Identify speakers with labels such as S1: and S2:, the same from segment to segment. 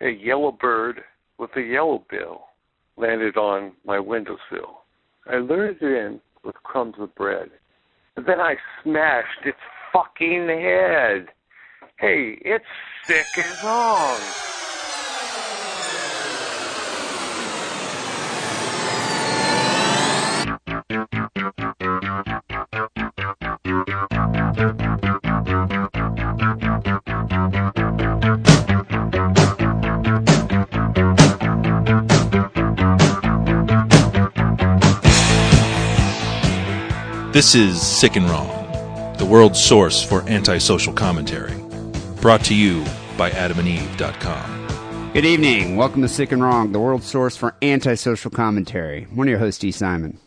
S1: a yellow bird with a yellow bill landed on my windowsill. I lured it in with crumbs of bread. And then I smashed its fucking head. Hey, it's sick and wrong.
S2: This is Sick and Wrong, the world's source for antisocial commentary. Brought to you by adamandeve.com.
S3: Good evening. Welcome to Sick and Wrong, the world's source for antisocial commentary. One of your hosts, E. Simon.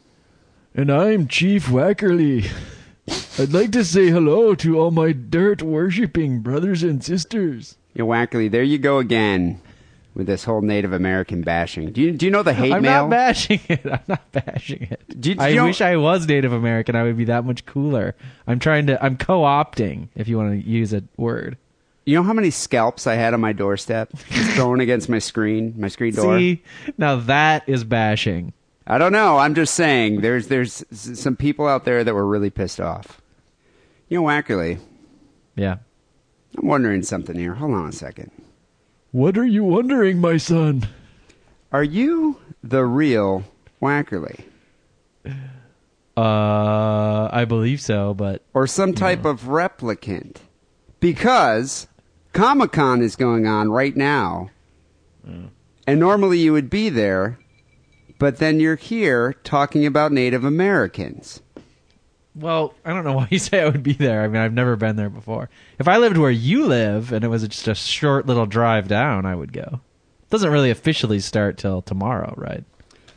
S4: And I'm Chief Wackerly. I'd like to say hello to all my dirt worshipping brothers and sisters.
S3: Yeah, Wackerly, there you go again with this whole Native American bashing. Do you, do you know the hate
S4: I'm
S3: mail?
S4: not bashing it. I'm not bashing it.
S3: Do you- do
S4: I
S3: you
S4: wish I was Native American. I would be that much cooler. I'm trying to. I'm co-opting, if you want to use a word.
S3: you know how many scalps I had on my doorstep, just thrown against my screen, my screen door?
S4: See, now that is bashing.
S3: I don't know. I'm just saying. There's there's s- some people out there that were really pissed off. You know, Wackerly,
S4: Yeah.
S3: I'm wondering something here. Hold on a second.
S4: What are you wondering, my son?
S3: Are you the real Wackerly?
S4: Uh, I believe so, but
S3: or some type of replicant. Because Comic Con is going on right now. And normally you would be there, but then you're here talking about Native Americans.
S4: Well, I don't know why you say I would be there. I mean, I've never been there before. If I lived where you live and it was just a short little drive down, I would go. doesn't really officially start till tomorrow, right?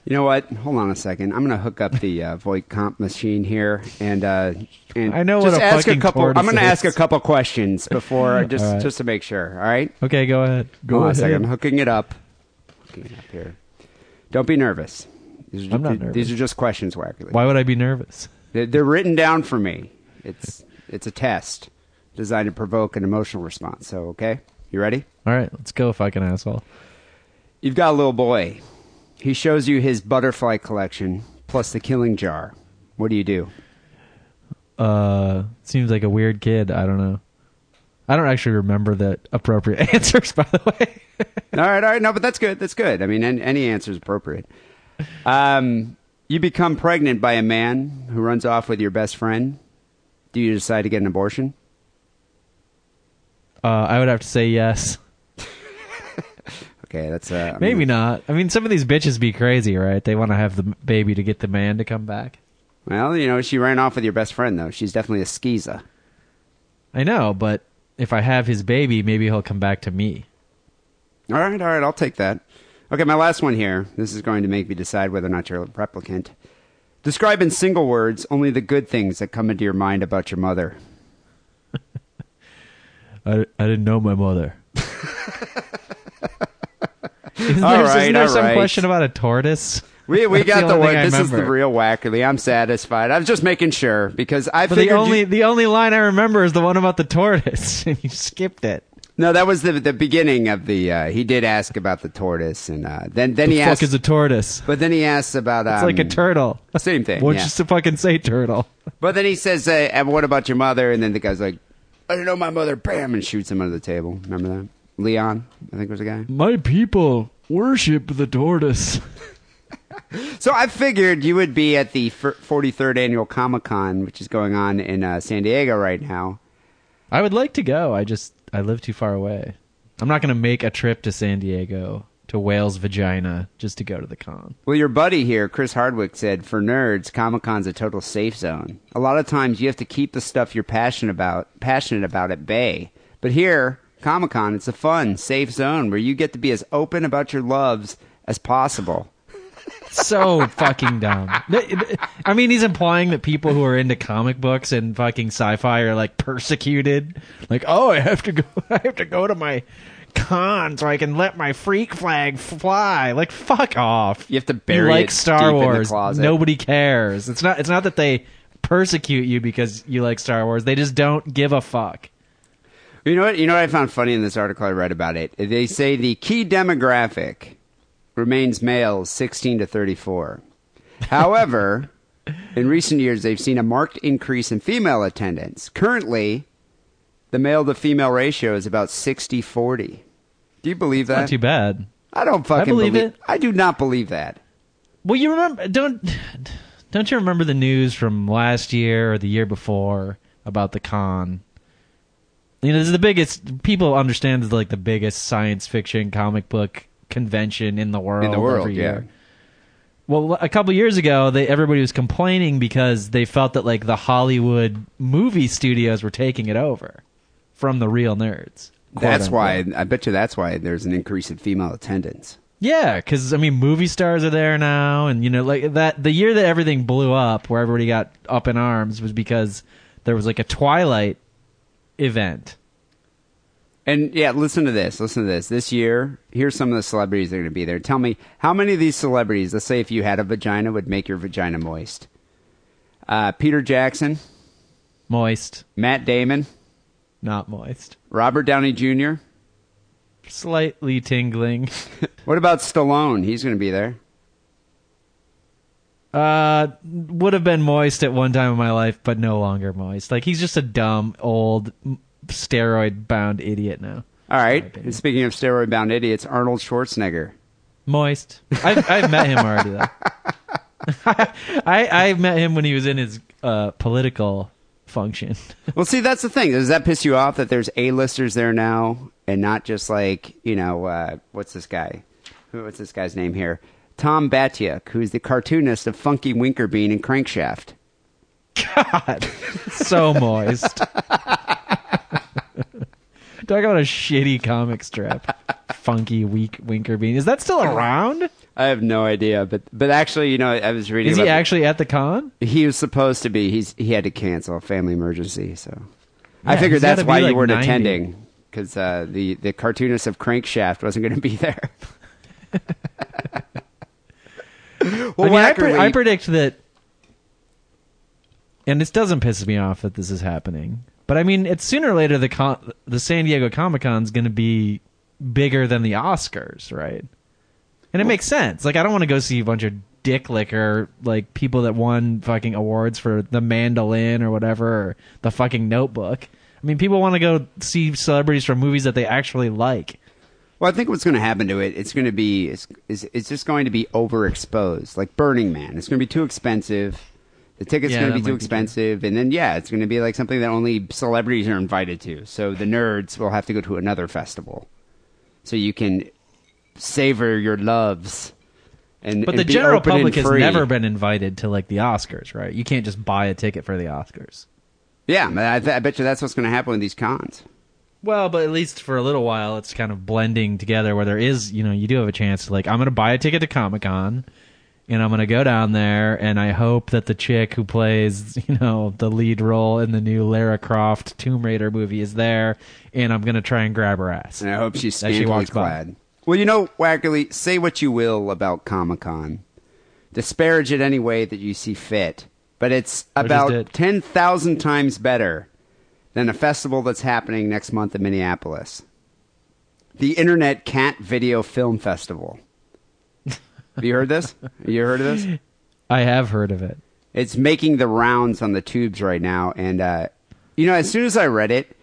S3: You know what? Hold on a second. I'm going to hook up the uh, Voight-Kampff machine here, and uh, and
S4: I know
S3: just
S4: what a
S3: ask a
S4: fucking
S3: couple. I'm going to ask a couple questions before just
S4: right.
S3: just to make sure. All right.
S4: Okay, go ahead. Go
S3: Hold on a
S4: ahead.
S3: second. I'm hooking it up. Hooking it up here. Don't be nervous. These are,
S4: I'm not nervous.
S3: These are just questions, Wackerly.
S4: Why would I be nervous?
S3: They're, they're written down for me. It's it's a test designed to provoke an emotional response. So, okay, you ready?
S4: All right, let's go, fucking asshole.
S3: You've got a little boy. He shows you his butterfly collection plus the killing jar. What do you do?
S4: Uh, seems like a weird kid. I don't know. I don't actually remember the appropriate answers, by the way.
S3: all right, all right. No, but that's good. That's good. I mean, any, any answer is appropriate. Um, you become pregnant by a man who runs off with your best friend. Do you decide to get an abortion?
S4: Uh, I would have to say yes.
S3: Okay, that's uh,
S4: Maybe not. I mean, some of these bitches be crazy, right? They want to have the baby to get the man to come back.
S3: Well, you know, she ran off with your best friend though. She's definitely a skeeza.
S4: I know, but if I have his baby, maybe he'll come back to me.
S3: All right, all right, I'll take that. Okay, my last one here. This is going to make me decide whether or not you're a replicant. Describe in single words only the good things that come into your mind about your mother.
S4: I, I didn't know my mother. isn't
S3: All
S4: there,
S3: right,
S4: isn't there
S3: all
S4: some
S3: right.
S4: question about a tortoise?
S3: We we
S4: That's
S3: got
S4: the
S3: the, one. This is the real Wackerly. I'm satisfied. I was just making sure because I
S4: But the only
S3: you,
S4: the only line I remember is the one about the tortoise, and you skipped it.
S3: No, that was the the beginning of the. Uh, he did ask about the tortoise, and uh, then then
S4: The
S3: he
S4: fuck
S3: asked,
S4: is a tortoise?
S3: but then he asks about. Um,
S4: It's like a turtle.
S3: Same thing.
S4: Won't
S3: yeah.
S4: just fucking say turtle?
S3: But then he says, uh, and "What about your mother?" And then the guy's like, "I don't know my mother." Bam, and shoots him under the table. Remember that? Leon, I think was the guy.
S4: My people worship the tortoise.
S3: So I figured you would be at the 43rd annual Comic Con, which is going on in uh, San Diego right now.
S4: I would like to go. I just I live too far away. I'm not going to make a trip to San Diego to Whale's vagina just to go to the con.
S3: Well, your buddy here, Chris Hardwick, said for nerds, Comic Con's a total safe zone. A lot of times you have to keep the stuff you're passionate about passionate about at bay. But here, Comic Con, it's a fun, safe zone where you get to be as open about your loves as possible.
S4: So fucking dumb. I mean, he's implying that people who are into comic books and fucking sci-fi are like persecuted. Like, oh, I have to go. I have to go to my con so I can let my freak flag fly. Like, fuck off.
S3: You have to
S4: You
S3: bury
S4: like
S3: it
S4: Star
S3: deep in the
S4: Wars. Nobody cares. It's not. It's not that they persecute you because you like Star Wars. They just don't give a fuck.
S3: You know what? You know what I found funny in this article I read about it. They say the key demographic remains males 16 to 34. However, in recent years, they've seen a marked increase in female attendance. Currently, the male to female ratio is about 60 40. Do you believe that?
S4: Not too bad.
S3: I don't fucking
S4: believe it.
S3: I do not believe that.
S4: Well, you remember don't don't you remember the news from last year or the year before about the con? You know, this is the biggest. People understand is like the biggest science fiction comic book convention in the world.
S3: In the world,
S4: every
S3: yeah.
S4: year. Well, a couple years ago, they everybody was complaining because they felt that like the Hollywood movie studios were taking it over from the real nerds.
S3: That's why. I bet you that's why there's an increase in female attendance.
S4: Yeah, because I mean, movie stars are there now, and you know, like that. The year that everything blew up, where everybody got up in arms, was because there was like a Twilight event.
S3: And yeah, listen to this. Listen to this. This year, here's some of the celebrities that are going to be there. Tell me how many of these celebrities, let's say if you had a vagina, would make your vagina moist? Uh, Peter Jackson,
S4: Moist,
S3: Matt Damon,
S4: not moist.
S3: Robert Downey Jr.
S4: Slightly tingling.
S3: What about Stallone? He's going to be there.
S4: Uh, would have been moist at one time in my life, but no longer moist. Like he's just a dumb old steroid bound idiot now.
S3: All right. And speaking of steroid bound idiots, Arnold Schwarzenegger.
S4: Moist. I've I've met him already though. I I met him when he was in his uh political function.
S3: Well, see, that's the thing. Does that piss you off that there's A-listers there now and not just like, you know, uh, what's this guy? Who, what's this guy's name here? Tom Batiuk, who's the cartoonist of Funky Winkerbean and Crankshaft.
S4: God, so moist. Talk about a shitty comic strip. Funky weak winker bean. Is that still around?
S3: I have no idea, but but actually, you know, I was reading.
S4: Is he actually at the con?
S3: He was supposed to be. He's he had to cancel a family emergency, so I
S4: Yeah,
S3: figured that's why
S4: like
S3: you weren't
S4: 90.
S3: attending because uh, the the cartoonist of Crankshaft wasn't going to be there. well,
S4: I mean, I, pre- I predict that, and this doesn't piss me off that this is happening. But I mean, it's sooner or later the con- the San Diego Comic Con is going to be bigger than the Oscars, right? And it makes sense. Like, I don't want to go see a bunch of dick licker like people that won fucking awards for the mandolin or whatever, or the fucking Notebook. I mean, people want to go see celebrities from movies that they actually like.
S3: Well, I think what's going to happen to it, it's going to be, it's, it's, it's just going to be overexposed, like Burning Man. It's going to be too expensive. The ticket's
S4: Yeah,
S3: going to be too
S4: might be
S3: expensive, and then yeah, it's going to be like something that only celebrities are invited to. So the nerds will have to go to another festival, so you can savor your loves. And
S4: But
S3: and
S4: the general public has never been invited to like the Oscars, right? You can't just buy a ticket for the Oscars.
S3: Yeah, I, th- I bet you that's what's going to happen with these cons.
S4: Well, but at least for a little while, it's kind of blending together where there is, you know, you do have a chance to like, I'm going to buy a ticket to Comic Con, and I'm going to go down there, and I hope that the chick who plays, you know, the lead role in the new Lara Croft Tomb Raider movie is there, and I'm going to try and grab her ass.
S3: And I hope she's
S4: As she
S3: scantily
S4: walks by.
S3: clad. Well, you know, Wackerly, say what you will about Comic Con. Disparage it any way that you see fit. But it's about
S4: did.
S3: 10,000 times better than a festival that's happening next month in Minneapolis. The Internet Cat Video Film Festival. Have you heard this? Have you heard of this?
S4: I have heard of it.
S3: It's making the rounds on the tubes right now, and uh, you know, as soon as I read it,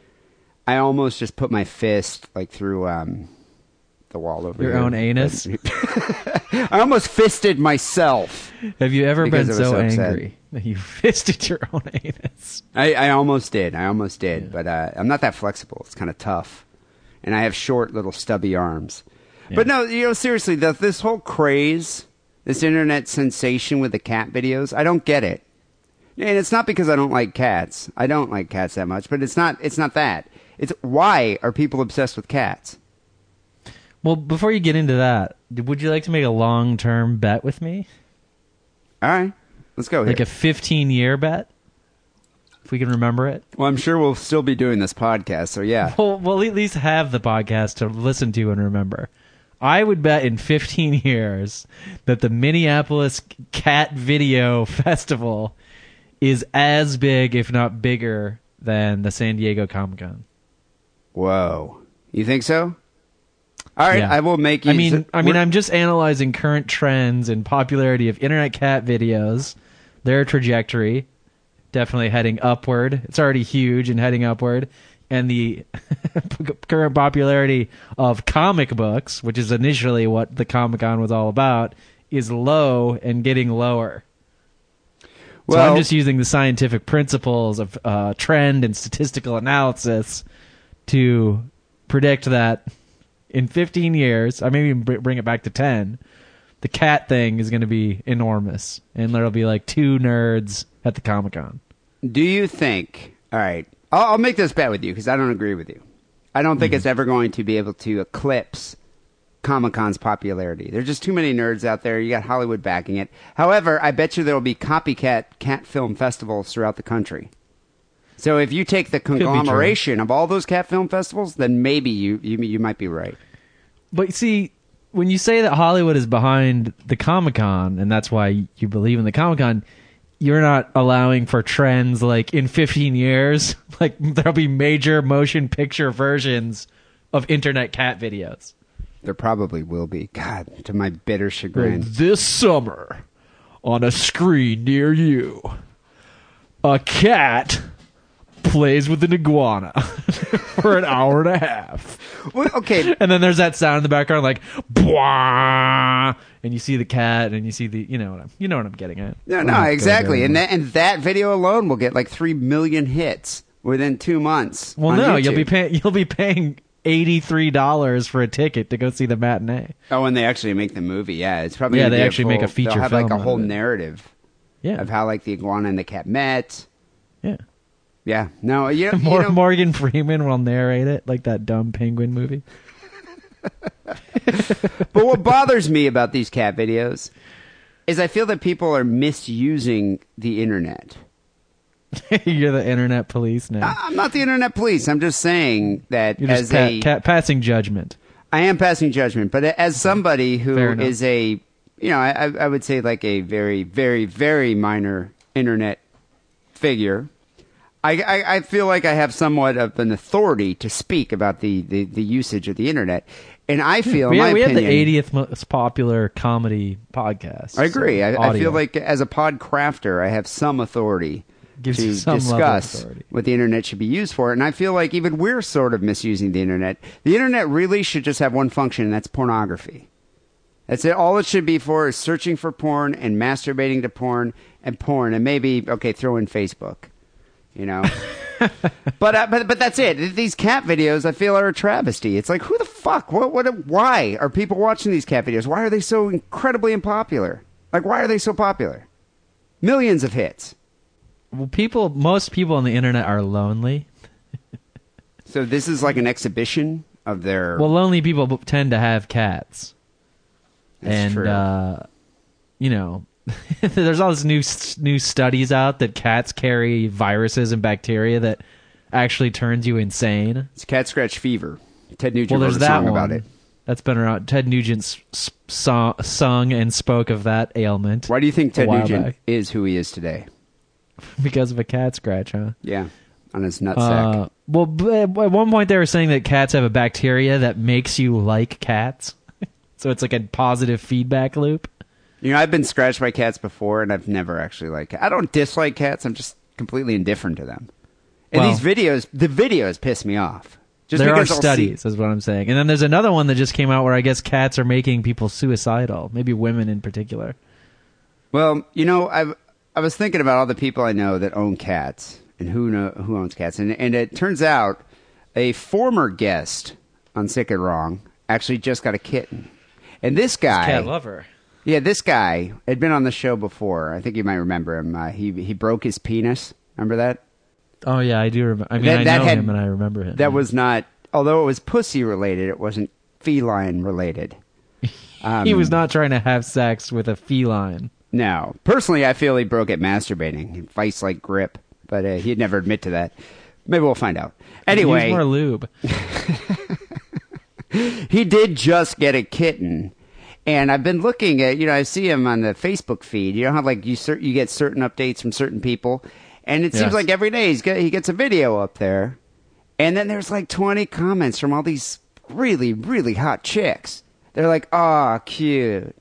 S3: I almost just put my fist like through um, the wall over
S4: Your
S3: here.
S4: own anus?
S3: I almost fisted myself.
S4: Have you ever been so
S3: so
S4: angry that you fisted your own anus?
S3: I, I almost did. I almost did, but uh, I'm not that flexible. It's kind of tough, and I have short, little, stubby arms. But no, you know, seriously, the, this whole craze, this internet sensation with the cat videos, I don't get it. And it's not because I don't like cats. I don't like cats that much, but it's not. It's not that. It's why are people obsessed with cats?
S4: Well, before you get into that, would you like to make a long term bet with me?
S3: All right, let's go here.
S4: Like a 15 year bet? If we can remember it.
S3: well, I'm sure we'll still be doing this podcast, so yeah.
S4: Well, we'll at least have the podcast to listen to and remember. I would bet in 15 years that the Minneapolis Cat Video Festival is as big, if not bigger, than the San Diego Comic Con.
S3: Whoa. You think so? All right,
S4: Yeah.
S3: I will make you.
S4: I mean, I mean, I'm just analyzing current trends and popularity of internet cat videos, their trajectory, definitely heading upward. It's already huge and heading upward, and the current popularity of comic books, which is initially what the Comic Con was all about, is low and getting lower. so
S3: well,
S4: I'm just using the scientific principles of uh, trend and statistical analysis to predict that in 15 years, I maybe even bring it back to 10, the cat thing is going to be enormous, and there'll be like two nerds at the Comic Con.
S3: Do you think? All right, I'll, I'll make this bet with you because I don't agree with you. I don't
S4: Mm-hmm.
S3: think it's ever going to be able to eclipse Comic Con's popularity. There's just too many nerds out there. You got Hollywood backing it. However, I bet you there will be copycat cat film festivals throughout the country. So if you take the conglomeration of all those cat film festivals, then maybe you you, you might be right.
S4: But see, when you say that Hollywood is behind the Comic Con, and that's why you believe in the Comic Con, you're not allowing for trends like in 15 years, like there'll be major motion picture versions of internet cat videos.
S3: There probably will be. God, to my bitter chagrin.
S4: This summer, on a screen near you, a cat plays with an iguana for an hour and a half.
S3: Well, okay,
S4: And then there's that sound in the background, like "Bwah," and you see the cat, and you see the, you know what I'm, you know what I'm getting at.
S3: No,
S4: oh
S3: no, exactly. And that and that video alone will get like three million hits within two months.
S4: well, no, you'll be paying, you'll be paying eighty three dollars for a ticket to go see the matinee.
S3: Oh, and they actually make the movie. Yeah, it's probably
S4: Yeah, they actually make a
S3: full-
S4: feature
S3: They'll have like a whole narrative
S4: Yeah,
S3: of how like the iguana and the cat met.
S4: yeah.
S3: Yeah, no, you, you know,
S4: Morgan Freeman will narrate it like that dumb penguin movie.
S3: but what bothers me about these cat videos is I feel that people are misusing the internet.
S4: You're the internet police now.
S3: I'm not the internet police. I'm just saying that
S4: You're
S3: as
S4: just pa-
S3: a
S4: ca- passing judgment.
S3: I am passing judgment, but as somebody who
S4: Fair enough.
S3: is a, you know, I I would say like a very, very, very minor internet figure, I, I, I feel like I have somewhat of an authority to speak about the, the, the usage of the internet. And I feel, in
S4: We, we have the 80th most popular comedy podcast.
S3: I agree.
S4: so,
S3: I, I feel like as a pod crafter, I have some authority
S4: Gives
S3: to
S4: some
S3: discuss what the internet should be used for. And I feel like even we're sort of misusing the internet. The internet really should just have one function, and that's pornography. That's it. All it should be for is searching for porn and masturbating to porn and porn, and maybe okay, throw in Facebook. You know, but uh, but but that's it. These cat videos, I feel, are a travesty. It's like, who the fuck? What? What? Why are people watching these cat videos? Why are they so incredibly unpopular? Like, why are they so popular? Millions of hits.
S4: Well, people, most people on the internet are lonely.
S3: So this is like an exhibition of their.
S4: Well, lonely people tend to have cats,
S3: That's
S4: and
S3: true.
S4: uh, you know, there's all this new new studies out that cats carry viruses and bacteria that actually turns you insane.
S3: it's cat scratch fever. Ted Nugent
S4: Well,
S3: wrote
S4: there's
S3: a
S4: that
S3: song
S4: one
S3: about it.
S4: that's been around. Ted Nugent song, sung and spoke of that ailment
S3: Why do you think Ted Nugent
S4: back.
S3: is who he is today?
S4: because of a cat scratch, huh?
S3: Yeah, on his nutsack.
S4: Uh, well, b- at one point they were saying that cats have a bacteria that makes you like cats. so it's like a positive feedback loop.
S3: You know, I've been scratched by cats before, and I've never actually liked. I don't dislike cats. I'm just completely indifferent to them. And
S4: Well-
S3: these videos, the videos piss me off. Just
S4: there are
S3: because I'll see-
S4: studies, is what I'm saying. And then there's another one that just came out where I guess cats are making people suicidal, maybe women in particular.
S3: Well, you know, I I was thinking about all the people I know that own cats and who know who owns cats, and and it turns out a former guest on Sick and Wrong actually just got a kitten, and this guy,
S4: Cat lover.
S3: Yeah, this guy had been on the show before. I think you might remember him. Uh, he he broke his penis. Remember that?
S4: Oh yeah, I do. Remember. I mean,
S3: That-
S4: I
S3: that
S4: know
S3: had-
S4: him and I remember him.
S3: That was not, although it was pussy related, it wasn't feline related. Um,
S4: he was not trying to have sex with a feline.
S3: No, personally, I feel he broke it masturbating, vice like grip, but uh, he'd never admit to that. Maybe we'll find out. Anyway,
S4: more lube.
S3: he did just get a kitten, and I've been looking at. You know, I see him on the Facebook feed. You know how like you cer- you get certain updates from certain people, and it seems like every day get, he gets a video up there, And then there's like 20 comments from all these really, really hot chicks. They're like, "Ah, cute.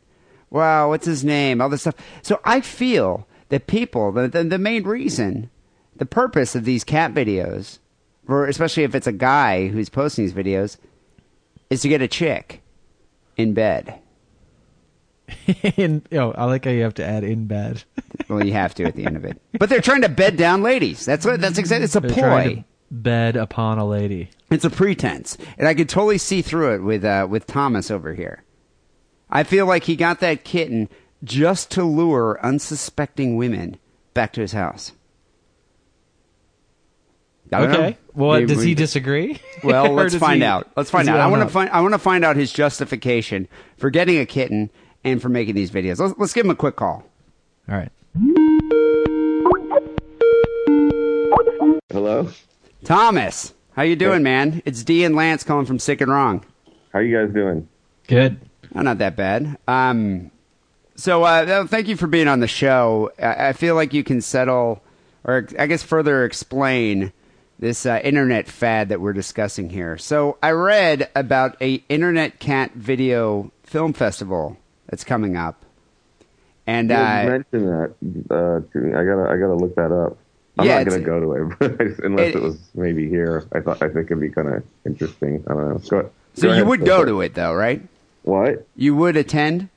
S3: Wow, what's his name? All this stuff." So I feel that people, the, the the main reason, the purpose of these cat videos, or especially if it's a guy who's posting these videos, is to get a chick in bed.
S4: in, oh, I like how you have to add in bed.
S3: Well, you have to at the end of it. But they're trying to bed down ladies. That's what. That's exactly. It's a
S4: They're
S3: ploy.
S4: to bed upon a lady.
S3: It's a pretense, and I could totally see through it with uh, with Thomas over here. I feel like he got that kitten just to lure unsuspecting women back to his house. Don't know.
S4: Okay. Well,
S3: We-
S4: does
S3: we-
S4: he disagree?
S3: Well, let's find
S4: he-
S3: out. Let's find out. I want to find. I want to find out his justification for getting a kitten and for making these videos. Let's, let's give him a quick call.
S4: All right.
S5: Hello.
S3: Thomas, how you doing, man? It's Dee and Lance calling from Sick and Wrong.
S5: How you guys doing?
S4: Good.
S3: Oh, not that bad. Um, so uh, thank you for being on the show. I, I feel like you can settle, or I guess further explain this uh, internet fad that we're discussing here. So I read about a internet cat video film festival that's coming up, and
S5: Yeah, you
S3: uh,
S5: mentioned that uh, to me. I gotta, I gotta look that up. I'm
S3: Yeah,
S5: not gonna go to it, but I unless
S3: It-
S5: it, was maybe here. I thought, I think it'd be kind of interesting. I don't know. Go,
S3: so
S5: go
S3: you
S5: ahead.
S3: would go to it though, right?
S5: What?
S3: You would attend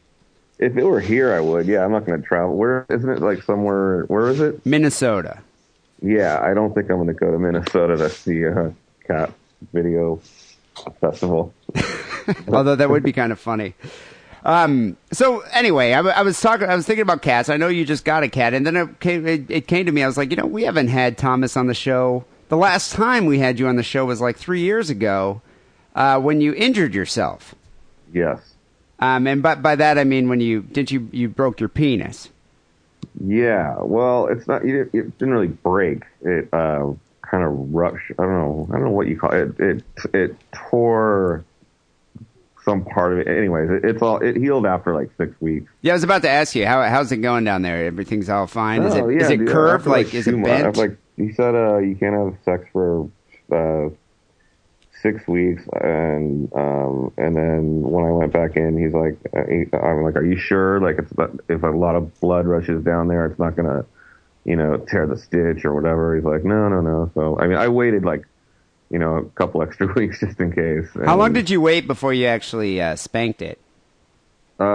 S5: If it were here, I would. Yeah, I'm not gonna travel. Where isn't it? Like somewhere? Where is it?
S3: Minnesota.
S5: Yeah, I don't think I'm gonna go to Minnesota to see a cat video festival.
S3: Although that would be kind of funny. Um, so anyway, I was talking, I was thinking about cats. I know you just got a cat, and then it came, it, it came to me. I was like, you know, we haven't had Thomas on the show. The last time we had you on the show was like three years ago, uh, when you injured yourself.
S5: Yes.
S3: Um, and by, by that I mean when you did you you broke your penis.
S5: Yeah, well, it's not. It, it didn't really break. It uh, kind of ruptured. I don't know. I don't know what you call it. It it tore some part of it. Anyways, it, it's all. It healed after like six weeks.
S3: Yeah, I was about to ask you how how's it going down there? Everything's all fine. Is it
S5: Oh,
S3: is it
S5: dude,
S3: curved?
S5: after,
S3: Like, is it bent?
S5: Like he said, uh, you can't have sex for uh, six weeks, and um, and then when I went back in, he's like, uh, I'm like, are you sure? Like, it's not, if a lot of blood rushes down there, it's not gonna, you know, tear the stitch or whatever. He's like, no, no, no. So I mean, I waited like, you know, a couple extra weeks just in case.
S3: how long did you wait before you actually uh, spanked it?
S5: Uh,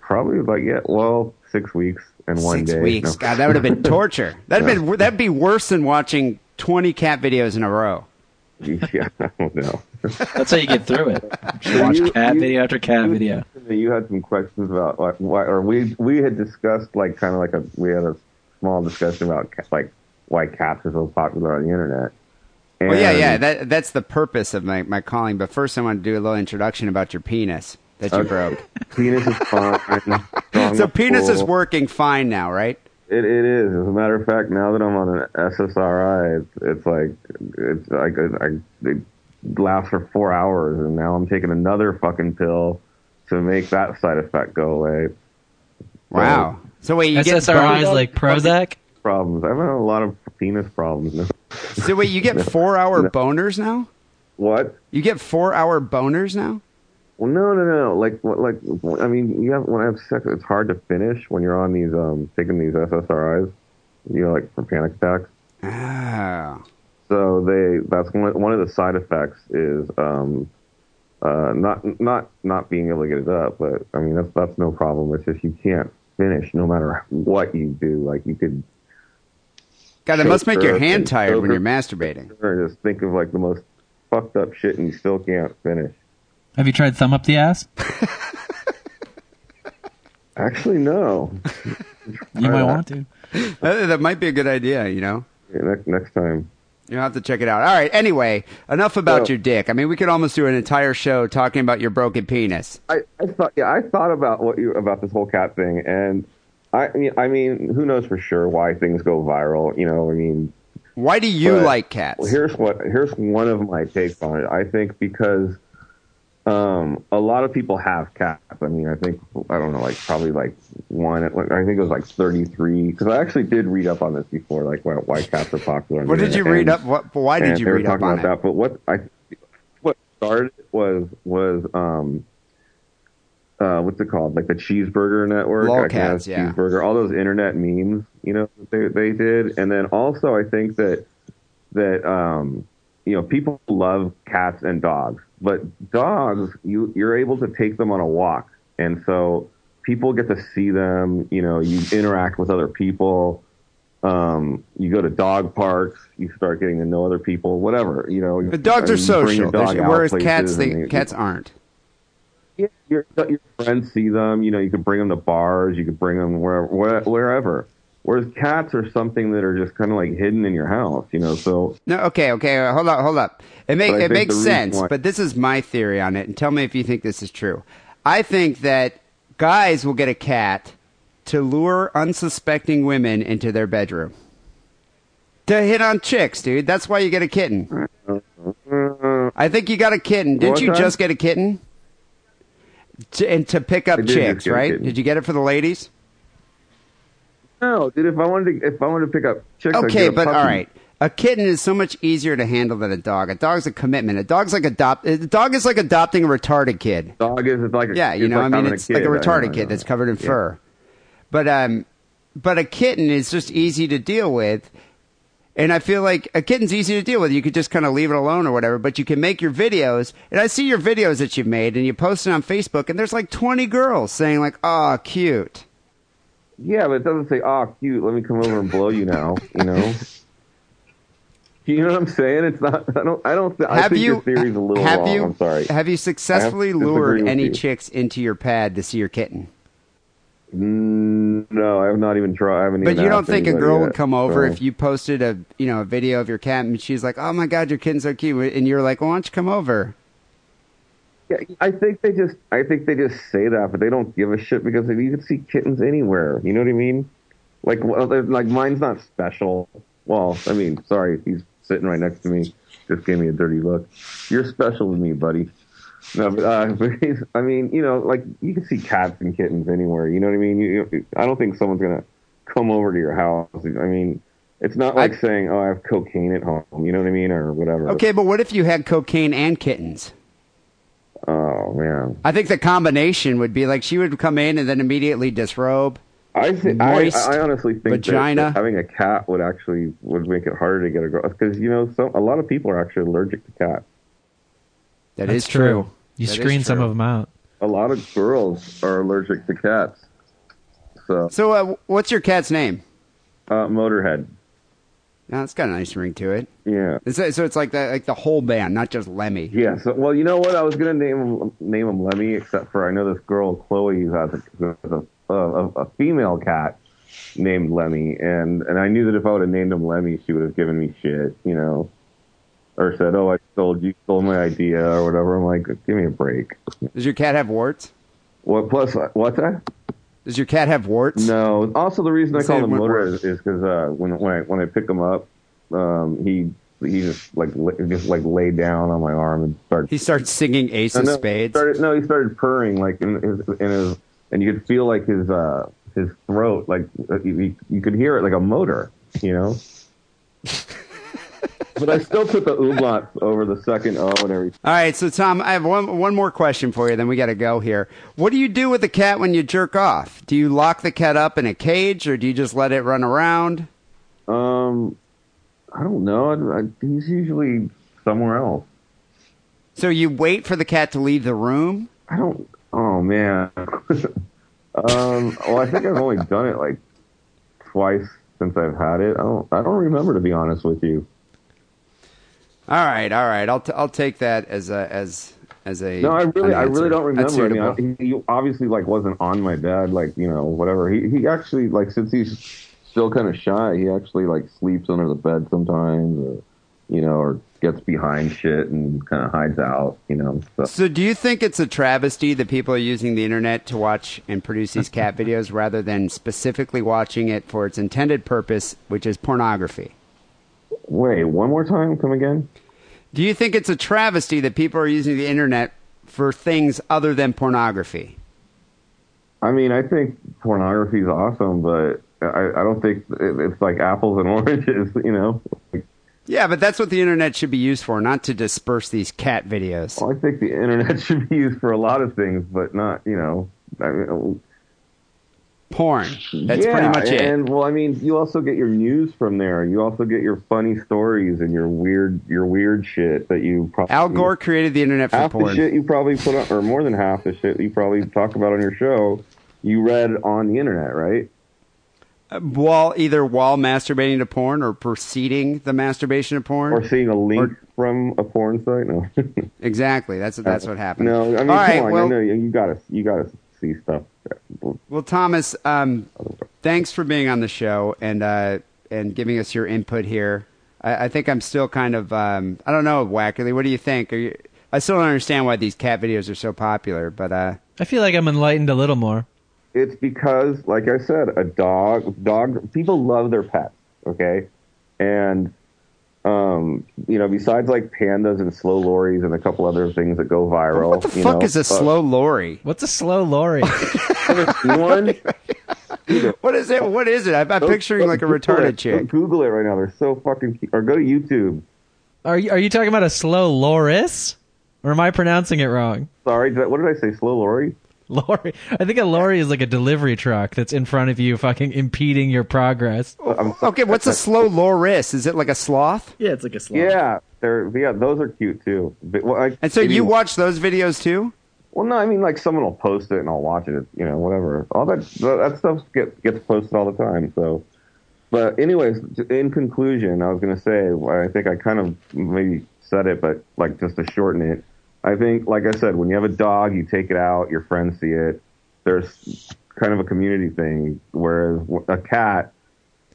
S5: probably like yeah, well, six weeks and one
S3: Six
S5: day.
S3: weeks.
S5: No.
S3: God, that would have been torture. That'd have been that'd be worse than watching twenty cat videos in a row.
S5: yeah, I don't know.
S6: That's how you get through it. Just watch
S5: You-
S6: cat
S5: you-
S6: video after cat video.
S5: You had some questions about like why, or we we had discussed like kind of like a we had a small discussion about like why cats are so popular on the internet. And
S3: Well, yeah, yeah. That that's the purpose of my, my calling. But first, I want to do a little introduction about your penis that you
S5: Okay.
S3: broke.
S5: penis is fine. strong
S3: So
S5: and
S3: penis is working fine now, right?
S5: It it is. As a matter of fact, now that I'm on an SSRI, it's, it's like it's like I, I, it lasts for four hours, and now I'm taking another fucking pill to make that side effect go away.
S3: Wow. So wait, you get
S6: SSRI is like Prozac.
S5: Problems. I've had a lot of penis problems. now.
S3: so wait, you get four hour boners now?
S5: What?
S3: You get four hour boners now?
S5: Well, no, no, no. Like, like, I mean, you have when I have sex, it's hard to finish when you're on these, um, taking these SSRIs. You know, like for panic attacks.
S3: Oh.
S5: So they, that's one, one of the side effects is, um, uh, not, not, not being able to get it up. But I mean, that's that's no problem. It's just you can't finish no matter what you do. Like you could
S3: God, it must make your hand tired when you're masturbating.
S5: or just think of like the most fucked up shit and you still can't finish.
S6: Have you tried thumb up the ass?
S5: Actually, no.
S6: You might want to.
S3: That, that might be a good idea, you know?
S5: Yeah, next, next time.
S3: You'll have to check it out. All right, anyway, enough about
S5: So-
S3: your dick. I mean, we could almost do an entire show talking about your broken penis.
S5: I, I thought yeah I thought about what you about this whole cat thing and I mean I mean who knows for sure why things go viral you know I mean
S3: Why do you
S5: But-
S3: like cats?
S5: well, here's what here's one of my takes on it I think because um, a lot of people have cats. I mean, I think I don't know, like probably like one. I think it was like thirty three. Because I actually did read up on this before, like why, why cats are popular.
S3: What did you
S5: internet.
S3: read up? What? Why did you read up on
S5: that. But what I what started was was um uh what's it called? Like the cheeseburger network,
S3: Lolcats, yeah.
S5: cheeseburger, all those internet memes, you know, they they did. And then also I think that that um you know, people love cats and dogs, but dogs you you're able to take them on a walk. And so people get to see them, you know, you interact with other people um, you go to dog parks, you start getting to know other people, whatever, you know.
S3: The dogs are
S5: mean, you bring
S3: social,
S5: dog
S3: whereas cats, they,
S5: you-
S3: cats aren't.
S5: Yeah, your, your friends see them, you know, you could bring them to bars, you could bring them wherever, wherever. Whereas cats are something that are just kind of like hidden in your house, you know, so
S3: No, okay, okay. Hold up, hold up. It make it makes sense,
S5: why-
S3: but this is my theory on it, and tell me if you think this is true. I think that guys will get a cat to lure unsuspecting women into their bedroom. To hit on chicks, dude. That's why you get a kitten. I think you got a kitten. Didn't
S5: What
S3: you
S5: time?
S3: just get a kitten? To, and to pick up
S5: I did just
S3: chicks, right? Did you get it for the ladies?
S5: no, dude, if I wanted to, if I wanted to pick up chicks,
S3: Okay,
S5: a
S3: but all right. A kitten is so much easier to handle than a dog. A dog's a commitment. A dog's like adopt. A dog is like adopting a retarded kid.
S5: Dog is like a,
S3: Yeah, you know,
S5: like
S3: I mean, it's
S5: kid.
S3: like a retarded
S5: know.
S3: kid that's covered in
S5: Yeah.
S3: fur. But um, but a kitten is just easy to deal with, and I feel like a kitten's easy to deal with. You could just kind of leave it alone or whatever. But you can make your videos, and I see your videos that you've made, and you post it on Facebook, and there's like 20 girls saying like, "Oh, cute."
S5: Yeah, but it doesn't say, "Oh, cute, let me come over and blow you now." You know. You know what I'm saying? It's not. I don't. I don't. Th- I
S3: have
S5: think
S3: you
S5: your theory's a little
S3: have
S5: wrong.
S3: you
S5: I'm sorry.
S3: have you successfully lured any
S5: you.
S3: chicks into your pad to see your kitten?
S5: No, I have not even tried. I haven't.
S3: But you don't think a girl
S5: yet,
S3: would come over
S5: so.
S3: if you posted a you know a video of your cat and she's like, "Oh my god, your kitten's so cute," and you're like, well, "Why don't you come over?"
S5: Yeah, I think they just. I think they just say that, but they don't give a shit because you can see kittens anywhere. You know what I mean? Like, well, like mine's not special. Well, I mean, sorry, he's sitting right next to me. Just gave me a dirty look. You're special to me, buddy. No, but, uh, but I mean, you know, like you can see cats and kittens anywhere. You know what I mean? You, you, I don't think someone's gonna come over to your house. I mean, it's not like
S3: I-
S5: saying, "Oh, I have cocaine at home." You know what I mean, or whatever.
S3: Okay, but what if you had cocaine and kittens?
S5: Oh man.
S3: I think the combination would be like she would come in and then immediately disrobe.
S5: I think
S3: Moist
S5: I honestly think that- that having a cat would actually would make it harder to get a girl because you know so a lot of people are actually allergic to cats.
S3: That
S4: That's
S3: is true.
S4: You
S3: That is
S4: screen some of them out.
S5: A lot of girls are allergic to cats. So
S3: So, uh, what's your cat's name?
S5: uh, Motorhead,
S3: No, it's got a nice ring to it.
S5: yeah,
S3: It's, so it's like the like the whole band, not just Lemmy.
S5: yeah. So well, you know what? I was gonna name him name him Lemmy, except for I know this girl Chloe who has a, a, a, a female cat named Lemmy, and and I knew that if I would have named him Lemmy, she would have given me shit, you know. Or said, "Oh, I stole you stole my idea," or whatever. I'm like, "Give me a break."
S3: Does your cat have warts?
S5: What plus? What's that?
S3: Does your cat have warts?
S5: No. Also, the reason I call him Motor is because uh, when when I when I pick him up, um, he he just like just like lay down on my arm and started.
S3: He starts singing Ace of
S5: no,
S3: Spades.
S5: He started, no, he started purring like in his in his, and you could feel like his uh his throat like uh, you, you could hear it like a motor, you know. but I still put the umlaut over the second O and everything.
S3: All right, so Tom, I have one one more question for you. Then we got to go here. What do you do with the cat when you jerk off? Do you lock the cat up in a cage, or do you just let it run around?
S5: Um, I don't know. I, I, he's usually somewhere else.
S3: So you wait for the cat to leave the room?
S5: I don't. Oh man. um. Well, I think I've only done it like twice since I've had it. I don't. I don't remember to be honest with you.
S3: All right, all right. I'll t- I'll take that as a as as a
S5: No, I really, I really don't remember. I mean, I, he obviously like wasn't on my dad, like you know, whatever. He he actually like since he's still kind of shy, he actually like sleeps under the bed sometimes, or you know, or gets behind shit and kind of hides out, you know. So.
S3: So, do you think it's a travesty that people are using the internet to watch and produce these cat videos rather than specifically watching it for its intended purpose, which is pornography?
S5: Wait, one more time, come again?
S3: Do you think it's a travesty that people are using the internet for things other than pornography?
S5: I mean, I think pornography is awesome, but I, I don't think it's like apples and oranges. You know,
S3: Yeah, but that's what the internet should be used for, not to disperse these cat videos.
S5: well, I think the internet should be used for a lot of things, but not you know. I mean,
S3: Porn. That's
S5: yeah,
S3: pretty much it.
S5: And well, I mean, you also get your news from there. You also get your funny stories and your weird, your weird shit that you probably
S3: Al Gore created the internet for
S5: half the shit you probably put on, or more than half the shit you probably talk about on your show. You read on the internet, right?
S3: Uh, while either while masturbating to porn or preceding the masturbation to porn.
S5: Or seeing a link
S3: Or-
S5: from a porn site. No,
S3: exactly. That's that's uh, what happened.
S5: No, I mean,
S3: All
S5: come
S3: right,
S5: on.
S3: well,
S5: you gotta, you gotta see stuff.
S3: Well, Thomas, um, thanks for being on the show and uh, and giving us your input here. I, I think I'm still kind of um, I don't know, Wackerly. What do you think? Are you, I still don't understand why these cat videos are so popular, but uh,
S4: I feel like I'm enlightened a little more.
S5: It's because, like I said, a dog, dog, people love their pets, okay? And, um, you know, besides like pandas and slow lorries and a couple other things that go viral.
S3: what the
S5: you
S3: fuck
S5: know,
S3: is a
S5: uh,
S3: slow lorry?
S4: What's a slow lorry?
S5: one?
S3: What is it? What is it? I'm, I'm picturing like a
S5: Google
S3: retarded
S5: it.
S3: chick.
S5: Google it right now. They're so fucking cute. Or go to YouTube.
S4: are you, are you talking about a slow loris? Or am I pronouncing it wrong?
S5: Sorry, did I, what did I say? Slow lorry?
S4: Lorry. I think a lorry is like a delivery truck that's in front of you, fucking impeding your progress.
S3: Okay, what's a slow loris? Is it like a sloth?
S6: Yeah, it's like a sloth.
S5: Yeah, they're yeah, those are cute too. But, well, I-
S3: And so
S5: maybe-
S3: you watch those videos too?
S5: Well, no, I mean like someone will post it and I'll watch it. You know, whatever. All that that stuff gets gets posted all the time. So, but anyways, in conclusion, I was going to say I think I kind of maybe said it, but like just to shorten it, I think like I said, when you have a dog, you take it out, your friends see it. There's kind of a community thing. Whereas a cat,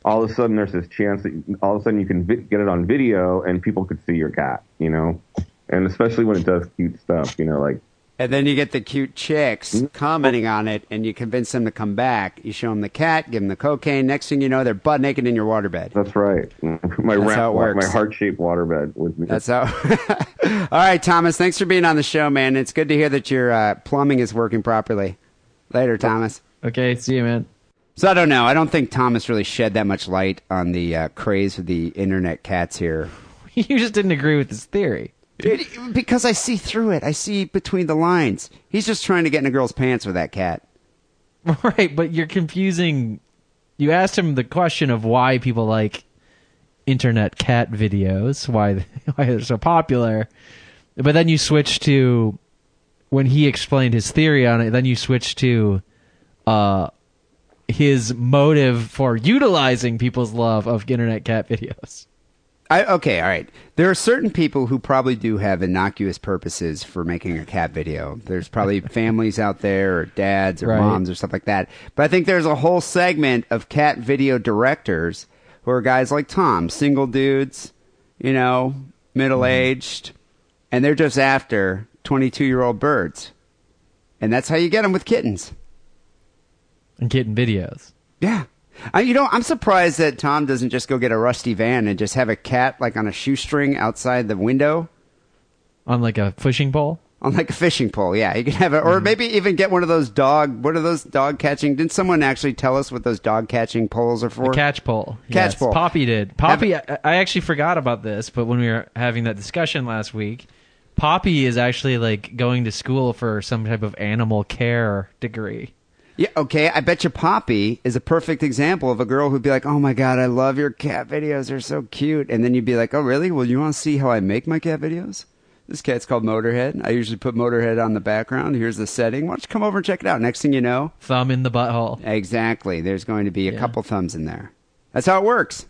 S5: all of a sudden there's this chance that all of a sudden you can vi- get it on video and people could see your cat. You know, and especially when it does cute stuff. You know, like.
S3: And then you get the cute chicks commenting on it, and you convince them to come back. You show them the cat, give them the cocaine. Next thing you know, they're butt naked in your waterbed.
S5: That's right. My
S3: That's
S5: ra-
S3: how it works.
S5: my heart shaped waterbed with me.
S3: That's how. All right, Thomas. Thanks for being on the show, man. It's good to hear that your uh, plumbing is working properly. Later, Thomas.
S4: Okay, see you, man.
S3: So I don't know. I don't think Thomas really shed that much light on the uh, craze of the internet cats here.
S4: You just didn't agree with his theory.
S3: Because I see through it. I see between the lines. He's just trying to get in a girl's pants with that cat.
S4: Right, but you're confusing. You asked him the question of why people like internet cat videos, why why they're so popular, but then you switch to when he explained his theory on it. Then you switch to uh, his motive for utilizing people's love of internet cat videos.
S3: I, okay, all right. There are certain people who probably do have innocuous purposes for making a cat video. There's probably families out there, or dads, or
S4: Right.
S3: moms, or stuff like that. But I think there's a whole segment of cat video directors who are guys like Tom, single dudes, you know, middle aged, and they're just after 22 year old birds. And that's how you get them with kittens.
S4: and kitten videos.
S3: Yeah. Uh, you know, I'm surprised that Tom doesn't just go get a rusty van and just have a cat like on a shoestring outside the window
S4: On like a fishing pole?
S3: on like a fishing pole. Yeah, you can have it,
S4: Mm-hmm.
S3: or maybe even get one of those dog. What are those dog catching? Didn't someone actually tell us what those dog catching poles are for?
S4: A catch pole.
S3: Catch
S4: Yes,
S3: pole.
S4: Poppy did. Poppy, I, I actually forgot about this, but when we were having that discussion last week, Poppy is actually like going to school for some type of animal care degree.
S3: Yeah, okay. I bet you Poppy is a perfect example of a girl who'd be like, "Oh my god, I love your cat videos. They're so cute." And then you'd be like, "Oh, really? Well, you want to see how I make my cat videos?" This cat's called Motorhead. I usually put Motorhead on the background. Here's the setting. Why don't you come over and check it out? Next thing you know,
S4: Thumb in the butthole.
S3: Exactly. There's going to be a
S4: Yeah.
S3: couple thumbs in there. That's how it works.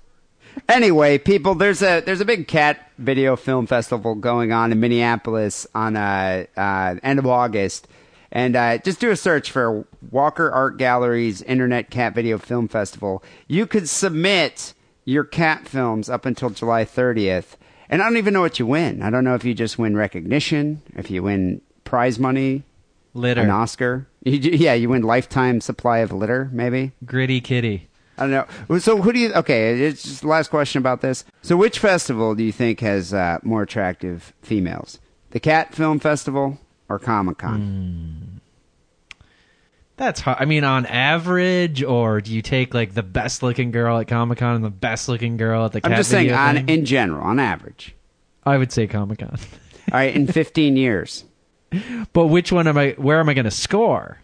S3: Anyway, people, there's a there's a big cat video film festival going on in Minneapolis on uh, uh, end of August, and uh, just do a search for Walker Art Gallery's Internet Cat Video Film Festival. You could submit your cat films up until July 30th, and I don't even know what you win. I don't know if you just win recognition, if you win prize money,
S4: Litter.
S3: an Oscar. You, yeah, you win lifetime supply of litter, maybe.
S4: Gritty kitty.
S3: I don't know. So who do you? Okay, it's just the last question about this. So which festival do you think has uh, more attractive females? The Cat Film Festival or Comic Con? Hmm.
S4: That's hard. I mean, on average, or do you take like the best looking girl at Comic Con and the best looking girl at the
S3: I'm just saying, on
S4: thing?
S3: in general, on average.
S4: I would say Comic Con.
S3: All right, in 15 years.
S4: But which one am I? Where am I going to score?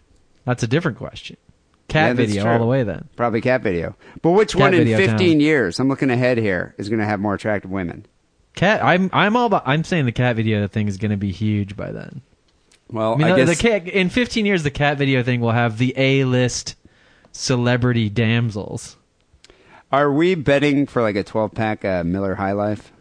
S4: That's a different question. Cat
S3: Yeah,
S4: video all the way then.
S3: Probably cat video. But which
S4: Cat
S3: one in 15
S4: count.
S3: years, I'm looking ahead here, is going to have more attractive women?
S4: Cat. I'm I'm all about. I'm saying the cat video thing is going to be huge by then.
S3: Well,
S4: I mean,
S3: I
S4: the-
S3: guess
S4: the cat, in 15 years, the cat video thing will have the A list celebrity damsels.
S3: are we betting for like a 12 pack uh, Miller High Life?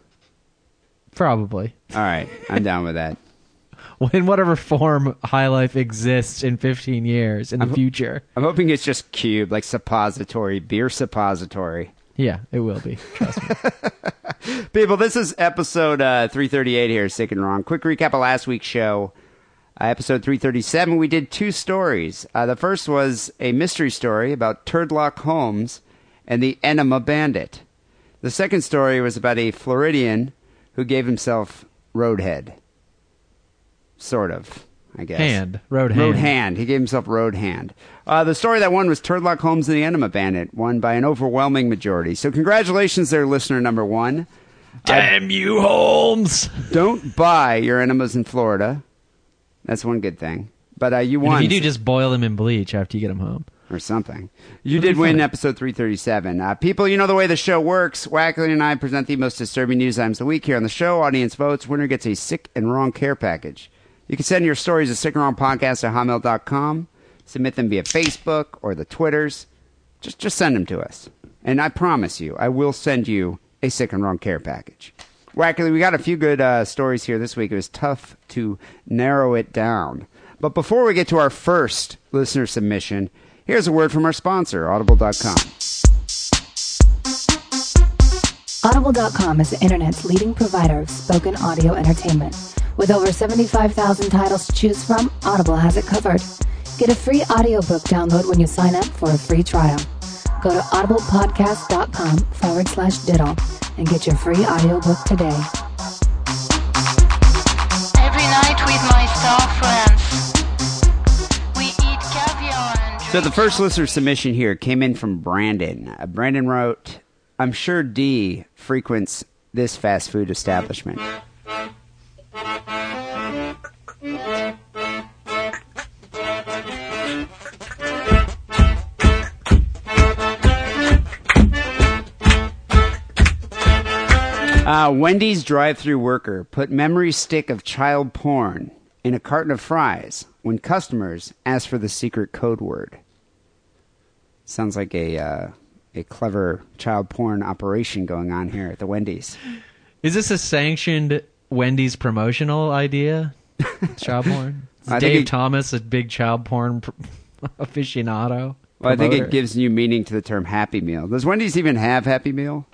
S4: Probably.
S3: All right, I'm down with that.
S4: In whatever form High Life exists in 15 years in the future.
S3: I'm hoping it's just cube, like suppository, beer suppository.
S4: Yeah, it will be. Trust me.
S3: People, this is episode uh, 338 here, Sick and Wrong. Quick recap of last week's show. Uh, episode 337, we did two stories. Uh, the first was a mystery story about Turdlock Holmes and the Enema Bandit. The second story was about a Floridian who gave himself Roadhead. Sort of, I guess.
S4: Hand. Road hand.
S3: Road hand. He gave himself road hand. Uh, the story that won was Turdlock Holmes and the Enema Bandit, won by an overwhelming majority. So congratulations there, listener number one.
S4: Damn you, Holmes!
S3: Don't buy your enemas in Florida. That's one good thing. But uh, you
S4: And
S3: won
S4: if you do, just boil them in bleach after you get them home.
S3: or something. You
S4: That'd
S3: did win episode 337. Uh, people, you know the way the show works. Wackley and I present the most disturbing news items of the week here on the show. Audience votes. Winner gets a sick and wrong care package. You can send your stories to sick and wrong podcast at hotmail.com. Submit them via Facebook or the Twitters. Just, just send them to us. And I promise you, I will send you a sick and wrong care package. Wackley, we got a few good uh, stories here this week. It was tough to narrow it down. But before we get to our first listener submission, here's a word from our sponsor, Audible.com.
S7: Audible.com is the internet's leading provider of spoken audio entertainment. With over 75,000 titles to choose from, Audible has it covered. Get a free audiobook download when you sign up for a free trial. Go to audiblepodcast.com forward slash diddle and get your free audiobook today.
S8: Every night with my star friends, we eat caviar and
S3: So the first listener submission here came in from Brandon. Uh, Brandon wrote, I'm sure Dee frequents this fast food establishment. Uh, Wendy's drive-through worker put memory stick of child porn in a carton of fries when customers asked for the secret code word. Sounds like a uh, a clever child porn operation going on here at the Wendy's.
S4: Is this a sanctioned Wendy's promotional idea? Child porn? Is Dave
S3: it-
S4: Thomas, a big child porn pr- aficionado.
S3: Well, I think it gives new meaning to the term Happy Meal. Does Wendy's even have Happy Meal?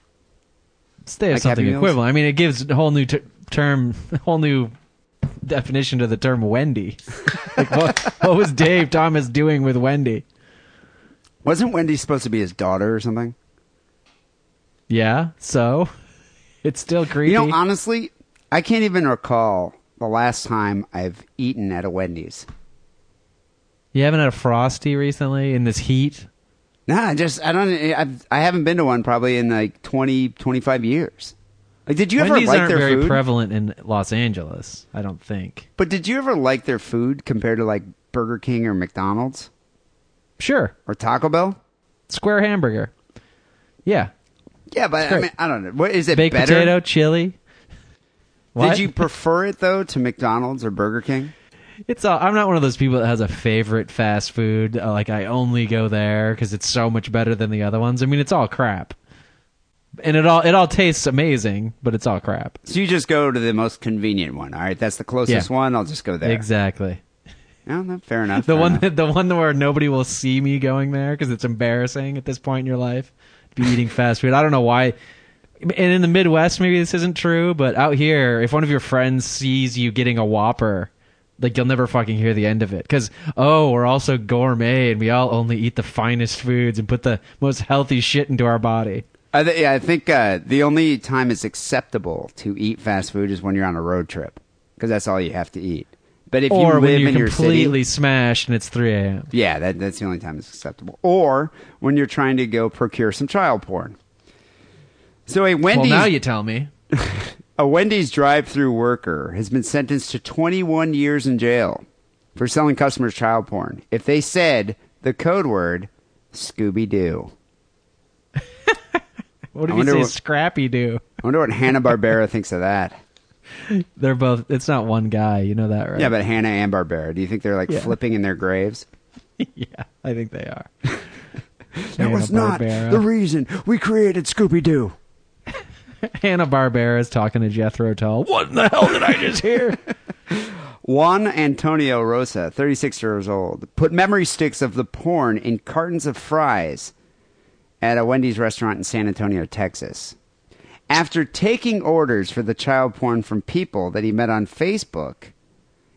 S4: They have
S3: like Happy
S4: something
S3: Meals?
S4: equivalent. I mean, it gives a whole new ter- term, whole new definition to the term Wendy. like, what, what was Dave Thomas doing with Wendy?
S3: Wasn't Wendy supposed to be his daughter or something?
S4: Yeah, so it's still creepy.
S3: You know, honestly, I can't even recall the last time I've eaten at a Wendy's.
S4: you haven't had a frosty recently in this heat.
S3: Nah, I just I don't eh, I've, I haven't been to one probably in like 20 25 years. Like did you
S4: Wendy's
S3: ever like their food?
S4: These aren't
S3: their
S4: very
S3: food?
S4: prevalent in Los Angeles. I don't think.
S3: but did you ever like their food compared to like Burger King or McDonald's
S4: Sure,
S3: or Taco Bell?
S4: square hamburger. Yeah,
S3: Yeah, but I
S4: great.
S3: mean I don't know. What is it
S4: baked
S3: better?
S4: potato, chili. What?
S3: Did you prefer it though to McDonald's or Burger King?
S4: It's all, I'm not one of those people that has a favorite fast food. uh, Like I only go there because it's so much better than the other ones. I mean, it's all crap, and it all it all tastes amazing, but it's all crap.
S3: So you just go to the most convenient one. All right, that's the closest
S4: Yeah.
S3: one. I'll just go there.
S4: Exactly.
S3: Yeah, no, fair enough.
S4: The
S3: fair
S4: one
S3: enough.
S4: that, the one where nobody will see me going there because it's embarrassing at this point in your life to be eating fast food. I don't know why. And in the Midwest, maybe this isn't true, but out here, if one of your friends sees you getting a Whopper, like you'll never fucking hear the end of it because oh, we're also gourmet and we all only eat the finest foods and put the most healthy shit into our body.
S3: I, th- yeah, I think uh, the only time it's acceptable to eat fast food is when you're on a road trip because that's all you have to eat. But if
S4: or
S3: you
S4: when
S3: live
S4: you're
S3: in your
S4: completely
S3: city,
S4: smashed and it's 3 a.m.
S3: yeah, that, that's the only time it's acceptable. Or when you're trying to go procure some child porn. So a
S4: Well, now you tell me.
S3: a Wendy's drive-through worker has been sentenced to 21 years in jail for selling customers child porn if they said the code word Scooby Doo.
S4: What
S3: I
S4: if you
S3: wonder
S4: say
S3: what-
S4: Scrappy Doo?
S3: I wonder what Hanna Barbera thinks of that.
S4: They're both. It's not one guy. You know that, right?
S3: Yeah, but Hanna and Barbera. Do you think they're like
S4: Yeah.
S3: flipping in their graves?
S4: yeah, I think they are.
S3: That was not the reason we created Scooby Doo.
S4: Hanna Barbera is talking to Jethro Tull. What in the hell did I just hear?
S3: Juan Antonio Rosa, 36 years old, put memory sticks of the porn in cartons of fries at a Wendy's restaurant in San Antonio, Texas. After taking orders for the child porn from people that he met on Facebook,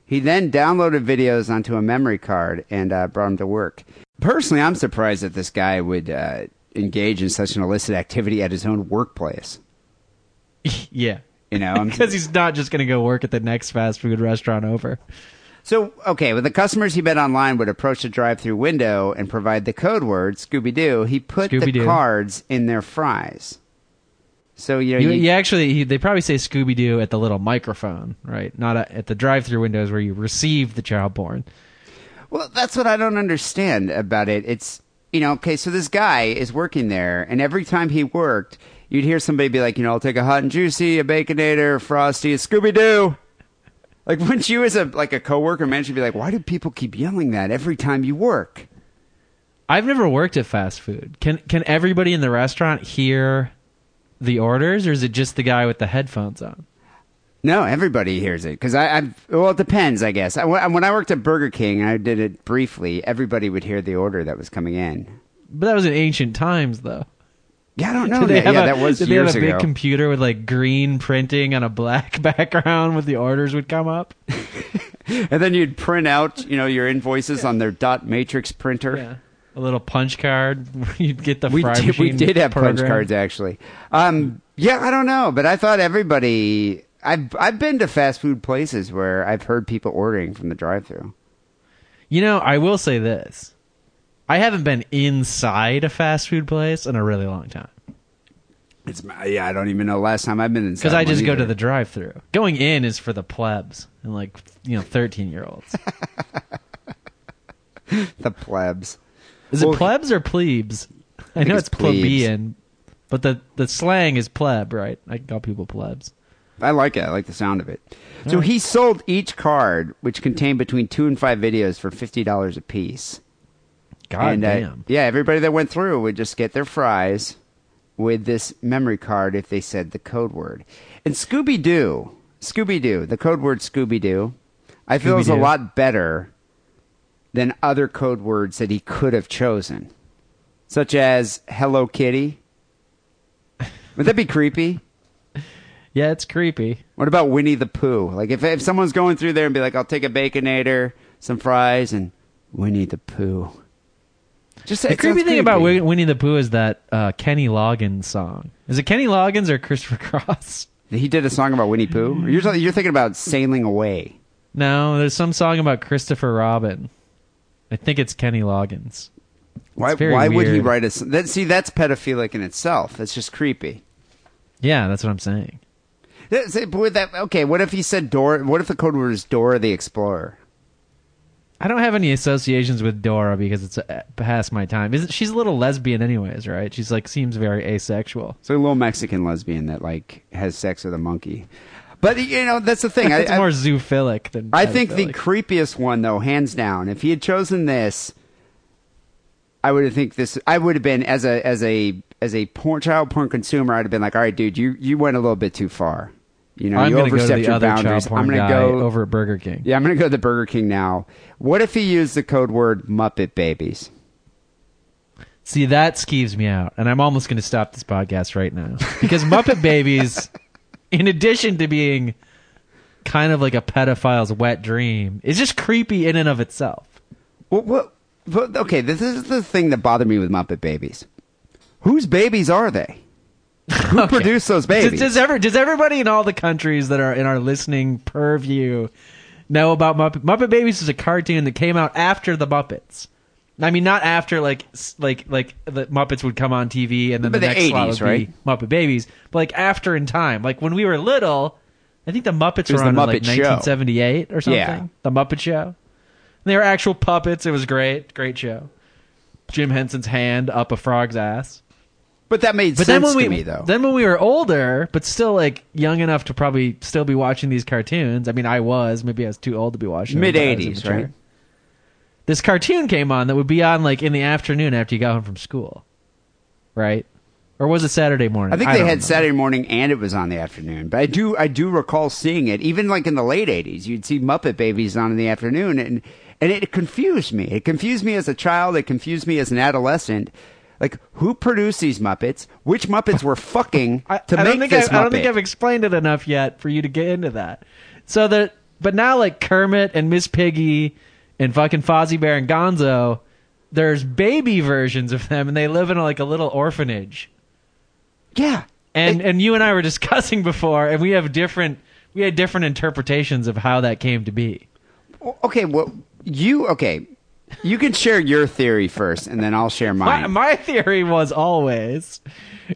S3: he then downloaded videos onto a memory card and uh, brought them to work. Personally, I'm surprised that this guy would uh, engage in such an illicit activity at his own workplace.
S4: yeah,
S3: You know, I'm
S4: because he's not just going to go work at the next fast food restaurant over.
S3: So, okay, when the customers he met online would approach the drive-through window and provide the code word Scooby Doo, he put the
S4: Scooby-Doo.
S3: cards in their fries. So you know,
S4: You,
S3: you,
S4: you actually, he, they probably say Scooby Doo at the little microphone, right? Not at at the drive-through windows where you receive the child porn.
S3: well, that's what I don't understand about it. It's you know, okay, so this guy is working there, and every time he worked, you'd hear somebody be like, you know, I'll take a hot and juicy, a baconator, a frosty, a Scooby Doo. Like, wouldn't you, as a like a coworker, manager, be like, why do people keep yelling that every time you work?
S4: I've never worked at fast food. Can can everybody in the restaurant hear the orders, or is it just the guy with the headphones on?
S3: No, everybody hears it because I, I've. Well, it depends, I guess. I, when I worked at Burger King, I did it briefly. Everybody would hear the order that was coming in.
S4: But that was in ancient times, though.
S3: Yeah, I don't know.
S4: They
S3: that.
S4: have
S3: Yeah,
S4: a,
S3: that was
S4: did they have a big computer with like green printing on a black background with the orders would come up?
S3: and then you'd print out, you know, your invoices on their dot matrix printer.
S4: Yeah. A little punch card. You'd get the
S3: We did, we did have punch cards actually. Um, yeah, I don't know, but I thought everybody. I've I've been to fast food places where I've heard people ordering from the drive-through.
S4: You know, I will say this. I haven't been inside a fast food place in a really long time.
S3: It's yeah, I don't even know last time I've been inside.
S4: Because I just go to the drive through. Going in is for the plebs and like, you know, 13 year olds.
S3: the plebs.
S4: Is
S3: Well,
S4: it plebs or plebes? I,
S3: think
S4: know
S3: it's
S4: it's, plebeian, but the, the slang is pleb, right? I call people plebs.
S3: I like it. I like the sound of it. So he sold each card, which contained between two and five videos, for fifty dollars a piece.
S4: God
S3: and, uh,
S4: damn.
S3: yeah, everybody that went through would just get their fries with this memory card if they said the code word. And Scooby Doo, Scooby Doo, the code word Scooby Doo, I feel is a lot better than other code words that he could have chosen, such as Hello Kitty. Would that be creepy?
S4: Yeah, it's creepy.
S3: What about Winnie the Pooh? Like if if someone's going through there and be like, I'll take a baconator, some fries, and Winnie the Pooh. Just
S4: The creepy thing about
S3: creepy.
S4: Win- Winnie the Pooh is that uh, Kenny Loggins song. Is it Kenny Loggins or Christopher Cross?
S3: he did a song about Winnie Pooh. You're talking- you're thinking about sailing away.
S4: No, there's some song about Christopher Robin. I think it's Kenny Loggins.
S3: Why why would he write a That, see, that's pedophilic in itself. That's just creepy.
S4: Yeah, that's what I'm saying.
S3: That- say, but with that, okay, what if he said Dora? What if the code word is Dora the Explorer?
S4: I don't have any associations with Dora because it's uh, past my time. Is she's a little lesbian, anyways, right? She's like seems very asexual.
S3: So a little Mexican lesbian that like has sex with a monkey. But you know that's the thing.
S4: It's
S3: I-
S4: more zoophilic than.
S3: I think the creepiest one, though, hands down, if he had chosen this, I would have think this. I would have been as a as a as a porn, child porn consumer. I'd have been like, all right, dude, you you went a little bit too far. You know,
S4: I'm
S3: you
S4: to
S3: overstepped your boundaries. I'm gonna go
S4: over at Burger King.
S3: Yeah, I'm gonna go to the Burger King now. What if he used the code word Muppet Babies?
S4: See, that skeeves me out, and I'm almost going to stop this podcast right now because Muppet Babies, in addition to being kind of like a pedophile's wet dream, is just creepy in and of itself.
S3: What, what, what? Okay, this is the thing that bothered me with Muppet Babies. Whose babies are they? Who produced those babies?
S4: Does, does, ever, does everybody in all the countries that are in our listening purview know about Muppet Muppet Babies is a cartoon that came out after the Muppets. I mean, not after like like like the Muppets would come on TV and then
S3: But
S4: the
S3: the
S4: next slot
S3: 80s,
S4: would be
S3: right?
S4: Muppet Babies, but like after in time, like when we were little, I think the Muppets were on in, like
S3: Muppet Show.
S4: 1978 or something.
S3: Yeah.
S4: The Muppet Show. They were actual puppets. It was great, great show. Jim Henson's hand up a frog's ass.
S3: But that made
S4: But
S3: sense
S4: then when we
S3: to me, though.
S4: then when we were older, but still like young enough to probably still be watching these cartoons. I mean, I was maybe I was too old to be watching.
S3: Mid
S4: I
S3: 80s, right?
S4: This cartoon came on that would be on like in the afternoon after you got home from school, right? Or was it Saturday morning?
S3: I think they
S4: don't
S3: had
S4: remember.
S3: Saturday morning and it was on the afternoon. But I do I do recall seeing it even like in the late 80s. You'd see Muppet Babies on in the afternoon and and it confused me. It confused me as a child, it confused me as an adolescent. Like who produced these Muppets? Which Muppets were fucking
S4: I,
S3: to
S4: I
S3: make this
S4: I, I don't think I've explained it enough yet for you to get into that. So that, but now like Kermit and Miss Piggy and fucking Fozzie Bear and Gonzo, there's baby versions of them, and they live in like a little orphanage.
S3: Yeah,
S4: and and you and I were discussing before, and we have different we had different interpretations of how that came to be.
S3: Okay, well you okay. You can share your theory first and then I'll share mine.
S4: my theory was always,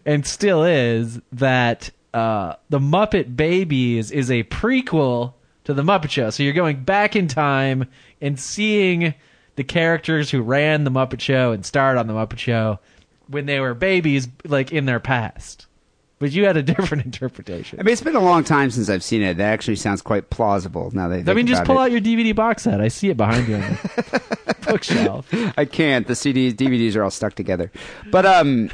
S4: and still is, that uh, the Muppet Babies is a prequel to the Muppet Show. So you're going back in time and seeing the characters who ran the Muppet Show and starred on the Muppet Show when they were babies, like in their past. But you had a different interpretation.
S3: I mean, it's been a long time since I've seen it. That actually sounds quite plausible now that I,
S4: I mean, just pull
S3: it.
S4: out your DVD box set. I see it behind you bookshelf.
S3: I can't. The CDs, DVDs are all stuck together. But um,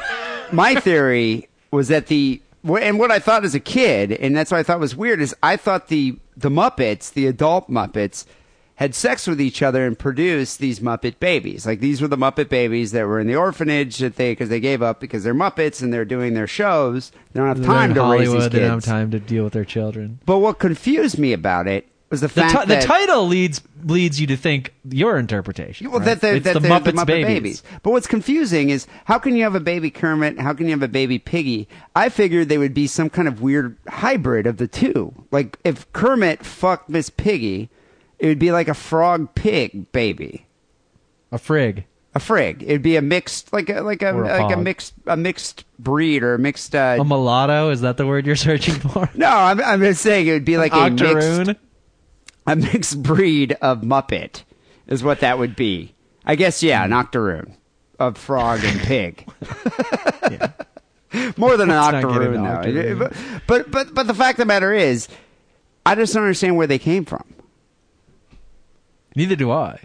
S3: my theory was that the and what I thought as a kid, and that's what I thought was weird, is I thought the the Muppets, the adult Muppets, had sex with each other and produced these Muppet babies. Like these were the Muppet babies that were in the orphanage that they because they gave up because they're Muppets and they're doing their shows. They don't have time to raise
S4: Hollywood.
S3: these
S4: They don't have time to deal with their children.
S3: But what confused me about it was the
S4: The,
S3: fact
S4: ti- the title leads leads you to think your interpretation.
S3: Well,
S4: right?
S3: that they're,
S4: it's
S3: that
S4: the Muppets, babies.
S3: But what's confusing is how can you have a baby Kermit? How can you have a baby Piggy? I figured they would be some kind of weird hybrid of the two. Like if Kermit fucked Miss Piggy, it would be like a frog pig baby,
S4: A frig.
S3: a frig. It'd be a mixed, like a like a,
S4: a
S3: like a mixed a mixed breed or a mixed. Uh,
S4: A mulatto is that the word you're searching for?
S3: no, I'm I'm just saying it would be like a mixed
S4: Octoroon.
S3: A mixed breed of Muppet is what that would be. I guess yeah, an octoroon of frog and pig. More than an
S4: Let's not get
S3: octoroon, though.
S4: octoroon.
S3: But, but but but the fact of the matter is, I just don't understand where they came from.
S4: Neither do I.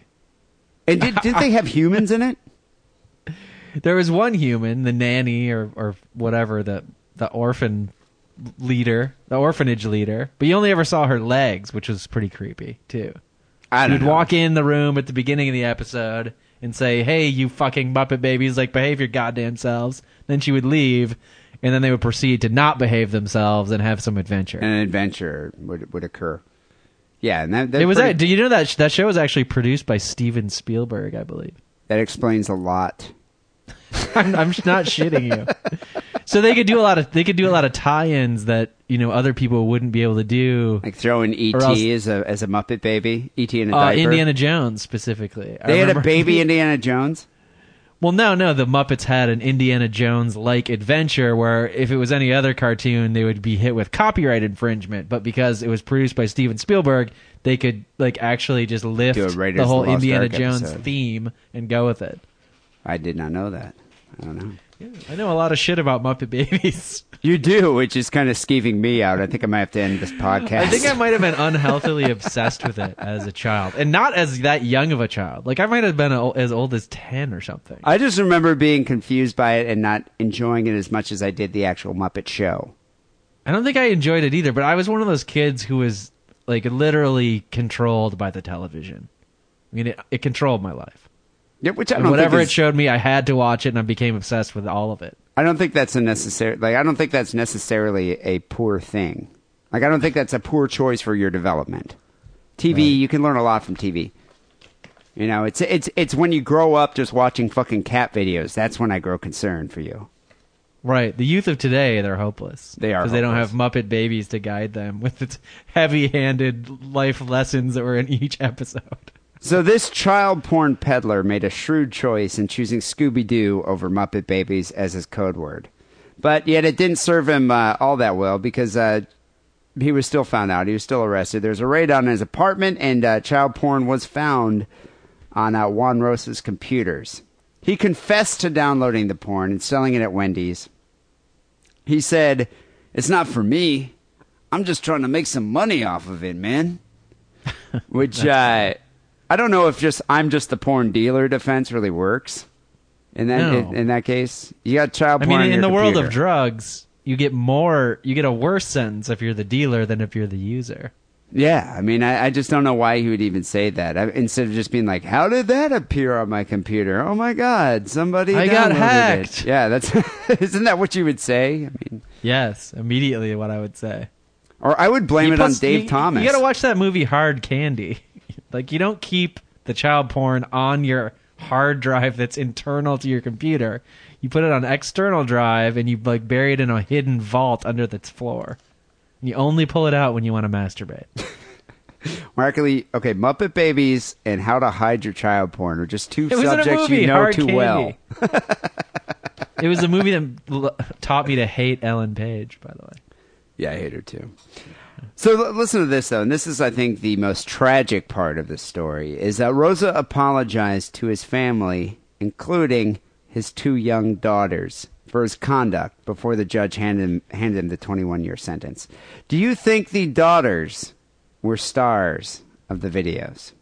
S3: And did did they have humans in it?
S4: There was one human, the nanny or or whatever, the the orphan leader, the orphanage leader. But you only ever saw her legs, which was pretty creepy too.
S3: I don't
S4: You'd
S3: know.
S4: walk in the room at the beginning of the episode and say, "Hey, you fucking Muppet babies, like behave your goddamn selves." Then she would leave, and then they would proceed to not behave themselves and have some adventure.
S3: and an adventure would would occur. Yeah, and that that,
S4: it was
S3: pretty-
S4: that. Do you know that that show was actually produced by Steven Spielberg, I believe.
S3: that explains a lot.
S4: I'm, I'm not shitting you. So they could do a lot of they could do a lot of tie-ins that you know other people wouldn't be able to do.
S3: Like throwing ET
S4: Or else-
S3: as a as a Muppet baby, ET in a
S4: Uh,
S3: diaper.
S4: Indiana Jones specifically. I
S3: they had a
S4: remember-
S3: baby Indiana Jones.
S4: Well, no, no. The Muppets had an Indiana Jones like adventure where if it was any other cartoon, they would be hit with copyright infringement. But because it was produced by Steven Spielberg, they could like actually just lift
S3: Do a Raiders
S4: the whole
S3: Lost
S4: Indiana
S3: Ark
S4: Jones
S3: episode.
S4: theme and go with it.
S3: I did not know that. I don't know.
S4: I know a lot of shit about Muppet Babies.
S3: You do, which is kind of skeeving me out. I think I might have to end this podcast.
S4: I think I might have been unhealthily obsessed with it as a child, and not as that young of a child. Like I might have been as old as ten or something.
S3: I just remember being confused by it and not enjoying it as much as I did the actual Muppet Show.
S4: I don't think I enjoyed it either, but I was one of those kids who was like literally controlled by the television. I mean, it, it controlled my life.
S3: Yeah, which I don't
S4: whatever it showed me, I had to watch it, and I became obsessed with all of it.
S3: I don't think that's a necessary. Like I don't think that's necessarily a poor thing. Like I don't think that's a poor choice for your development. TV, you can learn a lot from TV. You know, it's it's it's when you grow up just watching fucking cat videos. That's when I grow concerned for you.
S4: Right. The youth of today, they're hopeless.
S3: They are
S4: Because they don't have. Muppet babies to guide them with its heavy handed life lessons that were in each episode.
S3: So this child porn peddler made a shrewd choice in choosing Scooby Doo over Muppet Babies as his code word, but yet it didn't serve him uh, all that well because uh, he was still found out. He was still arrested. There's a raid on his apartment, and uh, child porn was found on uh, Juan Rosa's computers. He confessed to downloading the porn and selling it at Wendy's. He said, "It's not for me. I'm just trying to make some money off of it, man." Which uh, I don't know if just I'm just the porn dealer defense really works. In that
S4: No.
S3: in, in that case, you got child porn.
S4: I
S3: porn.
S4: mean,
S3: on
S4: in
S3: your
S4: the world of
S3: computer.
S4: drugs, you get more, you get a worse sentence if you're the dealer than if you're the user.
S3: Yeah, I mean, I, I just don't know why he would even say that I, instead of just being like, "How did that appear on my computer? Oh my God, somebody
S4: I got
S3: downloaded it."
S4: hacked.
S3: Yeah, that's isn't that what you would say? I mean,
S4: Yes, immediately what I would say.
S3: or I would blame
S4: You
S3: it on
S4: plus-
S3: Dave
S4: you-
S3: Thomas.
S4: You gotta watch that movie Hard Candy. like, you don't keep the child porn on your hard drive that's internal to your computer. You put it on external drive and you like bury it in a hidden vault under the floor. You only pull it out when you want to masturbate.
S3: Wackley, okay, Muppet Babies and How to Hide Your Child Porn are just two
S4: It was in a
S3: subjects
S4: movie,
S3: you know
S4: Hard
S3: too
S4: Candy.
S3: well.
S4: it was a movie that taught me to hate Ellen Page, by the way.
S3: Yeah, I hate her too. So listen to this though, and this is, I think, the most tragic part of the story is that Rosa apologized to his family, including his two young daughters, for his conduct before the judge handed him, handed him the 21-year sentence. Do you think the daughters were stars of the videos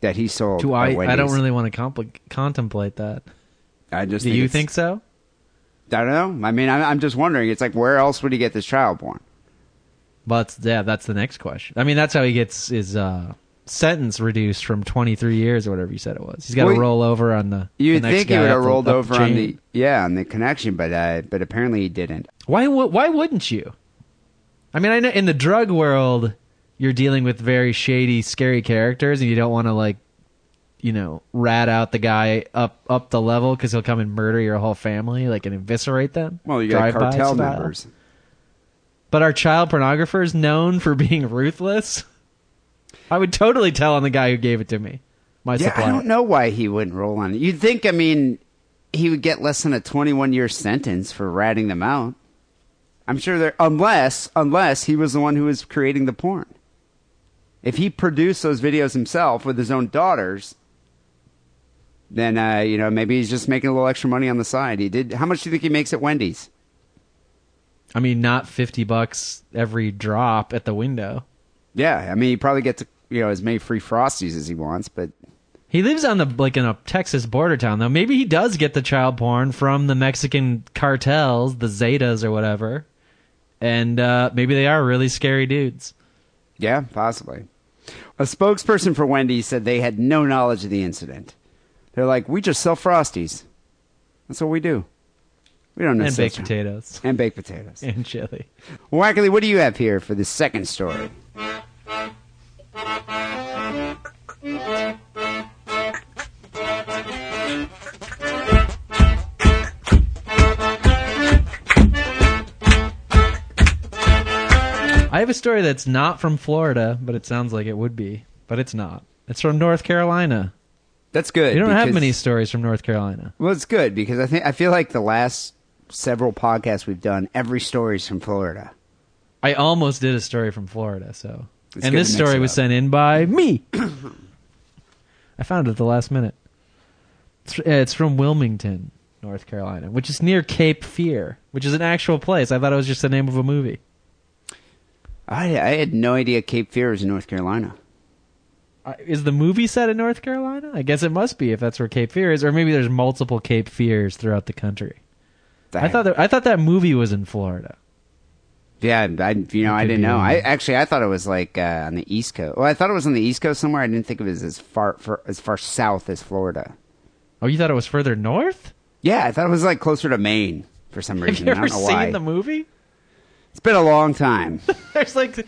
S3: that he sold?
S4: Do I? I don't really want to compl- contemplate that.
S3: I just
S4: Do
S3: think
S4: you think so?
S3: I don't know. I mean, I'm, I'm just wondering. It's like, where else would he get this child porn?
S4: But yeah, that's the next question. I mean, that's how he gets his uh, sentence reduced from 23 years or whatever you said it was. He's got to
S3: Well,
S4: roll over on the.
S3: You'd
S4: the next
S3: think he would have rolled
S4: up
S3: over on the yeah on the connection, but uh, but apparently he didn't.
S4: Why? Why wouldn't you? I mean, I know in the drug world, you're dealing with very shady, scary characters, and you don't want to like, you know, rat out the guy up up the level because he'll come and murder your whole family, like and eviscerate them.
S3: Well, you got cartel members.
S4: But our child pornographer is known for being ruthless? I would totally tell on the guy who gave it to me. My
S3: Yeah,
S4: supplier.
S3: I don't know why he wouldn't roll on it. You'd think, I mean, he would get less than a 21 year sentence for ratting them out. I'm sure there, unless unless he was the one who was creating the porn. If he produced those videos himself with his own daughters, then uh, you know maybe he's just making a little extra money on the side. He did. How much do you think he makes at Wendy's?
S4: I mean, not fifty bucks every drop at the window.
S3: Yeah, I mean, he probably gets you know as many free frosties as he wants, but
S4: He lives on the like in a Texas border town though. Maybe he does get the child porn from the Mexican cartels, the Zetas or whatever, and uh, maybe they are really scary dudes.
S3: Yeah, possibly. A spokesperson for Wendy's said they had no knowledge of the incident. They're like, we just sell Frosties. That's what we do. We don't know
S4: And baked potatoes.
S3: And baked potatoes.
S4: And chili.
S3: Wackley, what do you have here for the second story?
S4: I have a story that's not from Florida, but it sounds like it would be, but it's not. It's from North Carolina.
S3: That's good.
S4: You don't have
S3: because-
S4: many stories from North Carolina.
S3: Well, it's good because I think I feel like the last several podcasts we've done, every story's from Florida.
S4: I almost did a story from Florida, so.
S3: It's
S4: and this story was sent in by me. I found it at the last minute. It's, uh, it's from Wilmington, North Carolina, which is near Cape Fear, which is an actual place. I thought it was just the name of a movie.
S3: I, I had no idea Cape Fear was in North Carolina.
S4: Uh, Is the movie set in North Carolina? I guess it must be if that's where Cape Fear is, or maybe there's multiple Cape Fears throughout the country. I thought that, I thought that movie was in Florida.
S3: Yeah, I you know I didn't know. I actually I thought it was like uh, on the East Coast. Well, I thought it was on the East Coast somewhere. I didn't think it was as far for, as far south as Florida.
S4: Oh, you thought it was further north?
S3: Yeah, I thought it was like closer to Maine for some reason.
S4: Have you
S3: I
S4: ever
S3: don't know
S4: seen
S3: why.
S4: the movie?
S3: It's been a long time.
S4: There's like,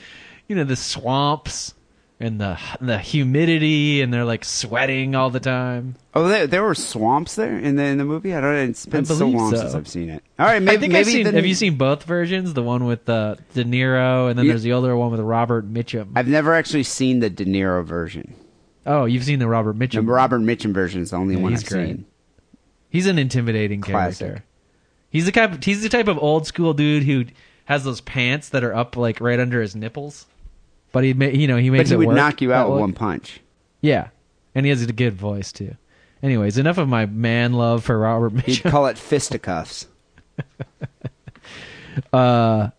S4: you know, the swamps and the the humidity, and they're like sweating all the time.
S3: Oh, there, there were swamps there in the in the movie. I don't. It's been so long
S4: so.
S3: since I've seen it. All right, maybe
S4: I think
S3: maybe
S4: I've seen.
S3: the-
S4: have you seen both versions? The one with uh, De Niro, and then
S3: Yeah.
S4: there's the older one with Robert Mitchum.
S3: I've never actually seen the De Niro version.
S4: oh, you've seen the Robert Mitchum.
S3: The Robert Mitchum version is the only
S4: Yeah,
S3: one
S4: he's
S3: I've
S4: great.
S3: seen.
S4: He's an intimidating
S3: Classic.
S4: character. He's the type. He's the type of old school dude who has those pants that are up like right under his nipples. But he, ma- you know, he makes.
S3: But he
S4: it
S3: would
S4: work
S3: knock you out with one punch.
S4: Yeah, and he has a good voice too. Anyways, enough of my man love for Robert
S3: He'd call it fisticuffs.
S4: Uh,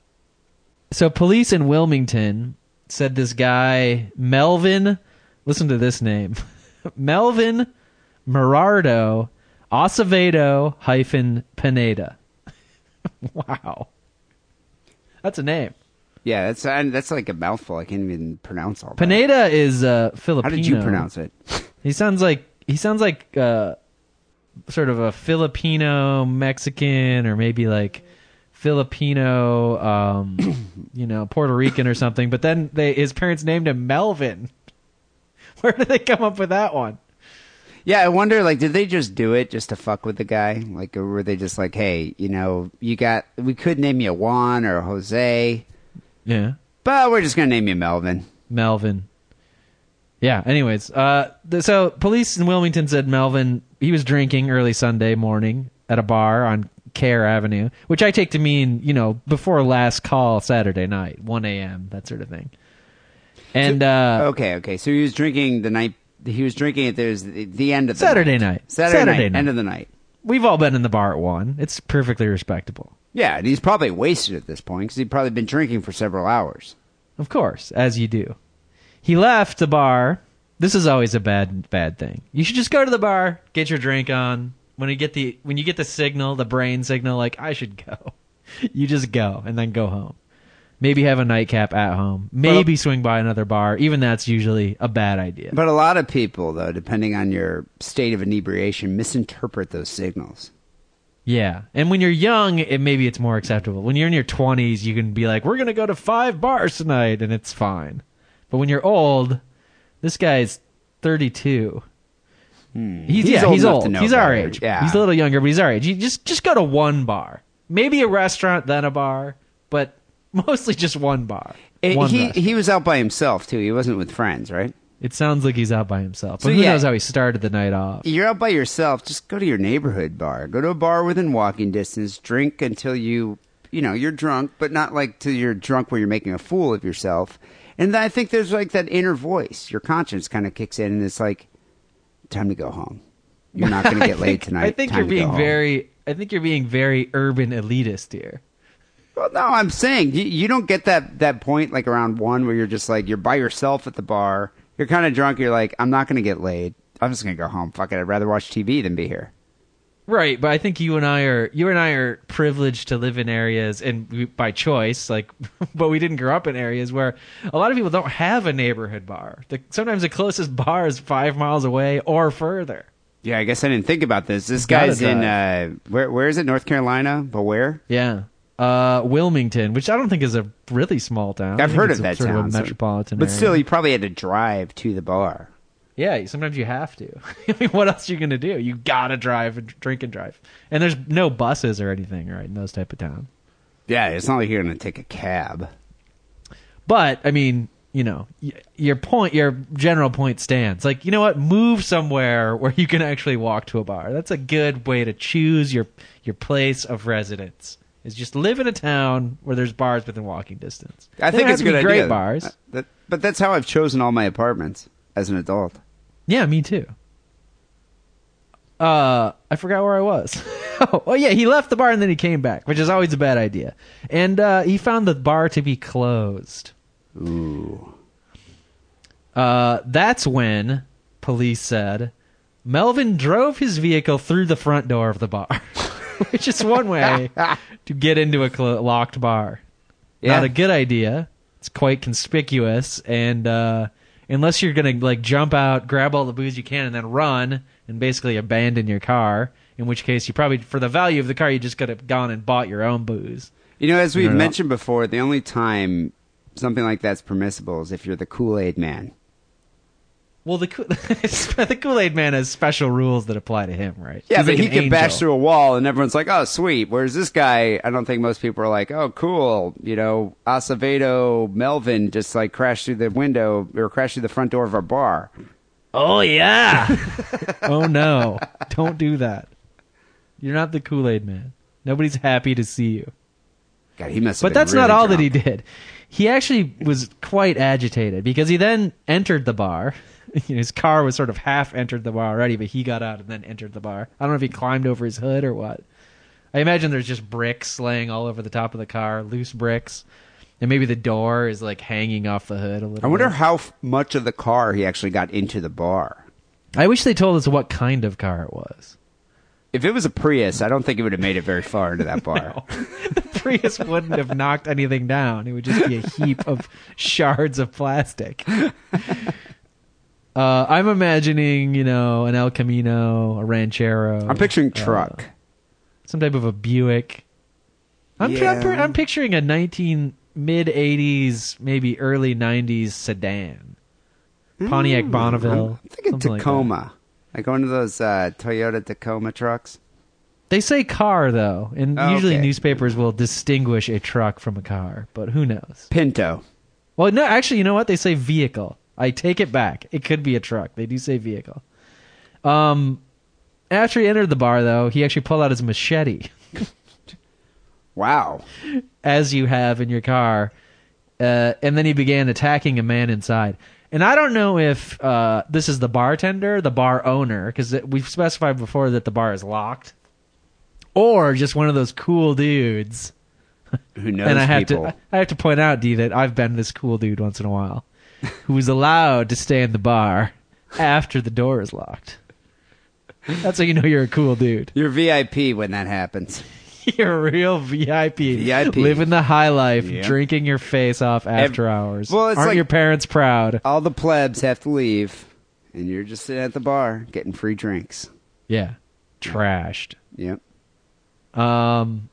S4: so police in Wilmington said this guy Melvin. Listen to this name, Melvin Merardo Acevedo hyphen Pineda. wow, that's a name.
S3: Yeah, that's uh, that's like a mouthful. I can't even pronounce all that.
S4: Pineda is uh,
S3: How did you pronounce it?
S4: He sounds like he sounds like uh, sort of a Filipino Mexican, or maybe like Filipino, um, you know, Puerto Rican or something. But then they his parents named him Melvin. Where did they come up with that one?
S3: Yeah, I wonder. Like, did they just do it just to fuck with the guy? Like, or were they just like, hey, you know, you got we could name you Juan or Jose,
S4: Yeah,
S3: but we're just gonna name you Melvin.
S4: Melvin. Yeah. Anyways, uh, th- so police in Wilmington said Melvin he was drinking early Sunday morning at a bar on Kerr Avenue, which I take to mean you know before last call Saturday night, one a.m. that sort of thing. And uh,
S3: Okay, okay. So he was drinking the night. He was drinking. There's the, the end of the
S4: Saturday
S3: night.
S4: night.
S3: Saturday,
S4: Saturday
S3: night,
S4: night.
S3: End of the night.
S4: we've all been in the bar at one. It's perfectly respectable,
S3: Yeah, and he's probably wasted at this point because he'd probably been drinking for several hours.
S4: of course, as you do. He left the bar. This is always a bad bad thing. You should just go to the bar, get your drink on. When you get the when you get the signal, the brain signal, like I should go, you just go and then go home. Maybe have a nightcap at home. Maybe swing by another bar. Even that's usually a bad idea.
S3: But a lot of people, though, depending on your state of inebriation, misinterpret those signals.
S4: Yeah, and when you're young, it maybe it's more acceptable. When you're in your 20s, you can be like, "We're gonna go to five bars tonight," and it's fine. But when you're old, this guy's 32. Hmm. He's,
S3: He's
S4: yeah,
S3: old
S4: he's old. he's our
S3: better,
S4: age.
S3: yeah.
S4: He's a little younger, but he's our age. You just just go to one bar, maybe a restaurant, then a bar, but mostly just one bar.
S3: It-
S4: one
S3: he
S4: restaurant.
S3: he was out by himself too. He wasn't with friends, right?
S4: It sounds like he's out by himself. But
S3: So,
S4: who
S3: yeah.
S4: knows how he started the night off?
S3: You're out by yourself. Just go to your neighborhood bar. Go to a bar within walking distance. Drink until you, you know, you're drunk, but not like till you're drunk where you're making a fool of yourself. And I think there's like that inner voice. Your conscience kind of kicks in, and it's like, time to go home. You're not going to
S4: I
S3: get laid
S4: think-
S3: tonight.
S4: I think
S3: Time
S4: you're
S3: to go
S4: being
S3: home.
S4: very. I think you're being very urban elitist here.
S3: Well, no, I'm saying you, you don't get that that point like around one where you're just like you're by yourself at the bar. You're kind of drunk. You're like, I'm not going to get laid. I'm just going to go home. Fuck it. I'd rather watch TV than be here.
S4: Right, but I think you and I are you and I are privileged to live in areas and we, by choice, like, but we didn't grow up in areas where a lot of people don't have a neighborhood bar. The, sometimes the closest bar is five miles away or further.
S3: Yeah, I guess I didn't think about this. This
S4: Gotta
S3: guy's in uh, where? Where is it? North Carolina, but where?
S4: Yeah, uh, Wilmington, which I don't think is a really small town.
S3: I've heard
S4: it's
S3: of
S4: a
S3: that
S4: sort
S3: town,
S4: of a metropolitan.
S3: but
S4: area.
S3: still, you probably had to drive to the bar.
S4: Yeah, sometimes you have to. I mean, what else are you gonna do? You gotta drive and drink and drive, and there's no buses or anything, right, in those type of towns.
S3: Yeah, it's not like you're going to take a cab.
S4: But I mean, you know, your point, your general point stands. Like, you know what? Move somewhere where you can actually walk to a bar. That's a good way to choose your your place of residence. Is just live in a town where there's bars within walking distance.
S3: I think it's a good
S4: be great
S3: idea.
S4: bars.
S3: Uh, that- but that's how I've chosen all my apartments as an adult.
S4: Yeah, me too. Uh, I forgot where I was. oh, oh, yeah, he left the bar and then he came back, which is always a bad idea. And uh, he found the bar to be closed.
S3: Ooh.
S4: Uh, that's when police said Melvin drove his vehicle through the front door of the bar, which is one way to get into a clo- locked bar.
S3: Yeah.
S4: Not a good idea. It's quite conspicuous, and uh, unless you're gonna like jump out, grab all the booze you can, and then run and basically abandon your car, in which case you probably, for the value of the car, you just could have gone and bought your own booze.
S3: You know, as we've
S4: No, no.
S3: mentioned before, the only time something like that's permissible is if you're the Kool Aid man.
S4: Well, the Kool- the Kool Aid Man has special rules that apply to him, right?
S3: Yeah,
S4: He's
S3: but
S4: like
S3: he
S4: an
S3: can bash through a wall, and everyone's like, "Oh, sweet." Whereas this guy, I don't think most people are like, "Oh, cool." You know, Acevedo Melvin just like crashed through the window or crashed through the front door of our bar.
S4: Oh yeah. oh no! Don't do that. You're not the Kool Aid Man. Nobody's happy to see you.
S3: God, he must. Have
S4: But that's
S3: really
S4: not all
S3: drunk.
S4: that he did. He actually was quite agitated because he then entered the bar. You know, his car was sort of half entered the bar already, but he got out and then entered the bar. I don't know if he climbed over his hood or what. I imagine there's just bricks laying all over the top of the car, loose bricks, and maybe the door is like hanging off the hood a little.
S3: I wonder
S4: bit.
S3: how f- much of the car he actually got into the bar.
S4: I wish they told us what kind of car it was.
S3: If it was a Prius, I don't think it would have made it very far into that bar.
S4: the Prius wouldn't have knocked anything down. It would just be a heap of shards of plastic. Uh, I'm imagining, you know, an El Camino, a Ranchero.
S3: I'm picturing
S4: uh,
S3: truck.
S4: some type of a Buick. I'm,
S3: Yeah.
S4: I'm picturing a 19 mid 80s, maybe early 90s sedan. Pontiac Bonneville.
S3: Hmm, I'm thinking
S4: something like that.
S3: Tacoma. Like, one of those uh, Toyota Tacoma trucks.
S4: They say car though, and
S3: Oh,
S4: usually
S3: okay.
S4: newspapers will distinguish a truck from a car, but who knows?
S3: Pinto.
S4: Well, no, actually, you know what? They say vehicle. I take it back. It could be a truck. They do say vehicle. Um, after he entered the bar, though, he actually pulled out his machete,
S3: Wow.
S4: as you have in your car, uh, and then he began attacking a man inside. And I don't know if uh, this is the bartender, the bar owner, because we've specified before that the bar is locked, or just one of those cool dudes.
S3: Who knows
S4: and I have
S3: people?
S4: to I have to point out, Dee, that I've been this cool dude once in a while, who is allowed to stay in the bar after the door is locked. That's how you know you're a cool dude.
S3: You're VIP when that happens.
S4: You're a real VIP,
S3: VIP.
S4: living the high life,
S3: Yep.
S4: drinking your face off after
S3: Ev-
S4: hours.
S3: Well, it's
S4: Aren't
S3: like-
S4: your parents proud?
S3: All the plebs have to leave, and you're just sitting at the bar getting free drinks.
S4: Yeah, trashed.
S3: Yep.
S4: Um,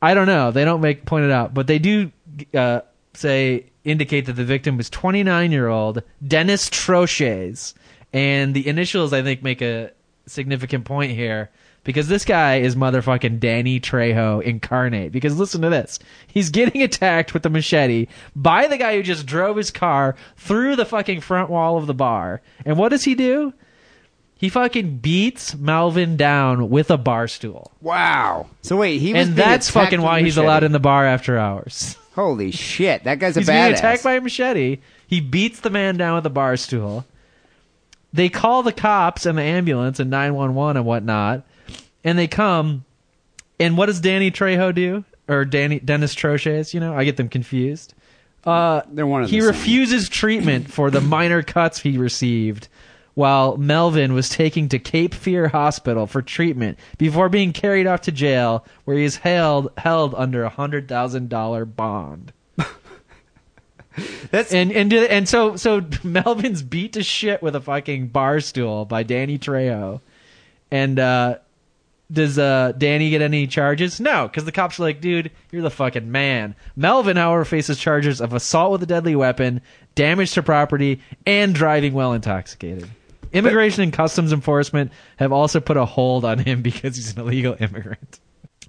S4: I don't know. They don't make point it out, but they do uh, say indicate that the victim was 29 year old Dennis Troches, and the initials I think make a significant point here because this guy is motherfucking Danny Trejo incarnate. Because listen to this, he's getting attacked with a machete by the guy who just drove his car through the fucking front wall of the bar, and what does he do? He fucking beats Melvin down with a bar stool.
S3: Wow. So wait, he was
S4: And
S3: being
S4: that's fucking why he's allowed in the bar after hours.
S3: Holy shit, that guy's a
S4: He's being
S3: badass.
S4: attacked by a machete. He beats the man down with a bar stool. They call the cops and the ambulance and 911 and whatnot. And they come. And what does Danny Trejo do? Or Danny Dennis Troches, you know? I get them confused. Uh,
S3: They're one of
S4: he
S3: the same.
S4: refuses treatment for the minor cuts he received while Melvin was taken to Cape Fear Hospital for treatment before being carried off to jail where he is held held under a hundred thousand dollar bond.
S3: That's
S4: And and and so so Melvin's beat to shit with a fucking bar stool by Danny Trejo. And uh does uh Danny get any charges? No, because the cops are like, dude, you're the fucking man. Melvin, however, faces charges of assault with a deadly weapon, damage to property, and driving while intoxicated. Immigration and Customs Enforcement have also put a hold on him because he's an illegal immigrant.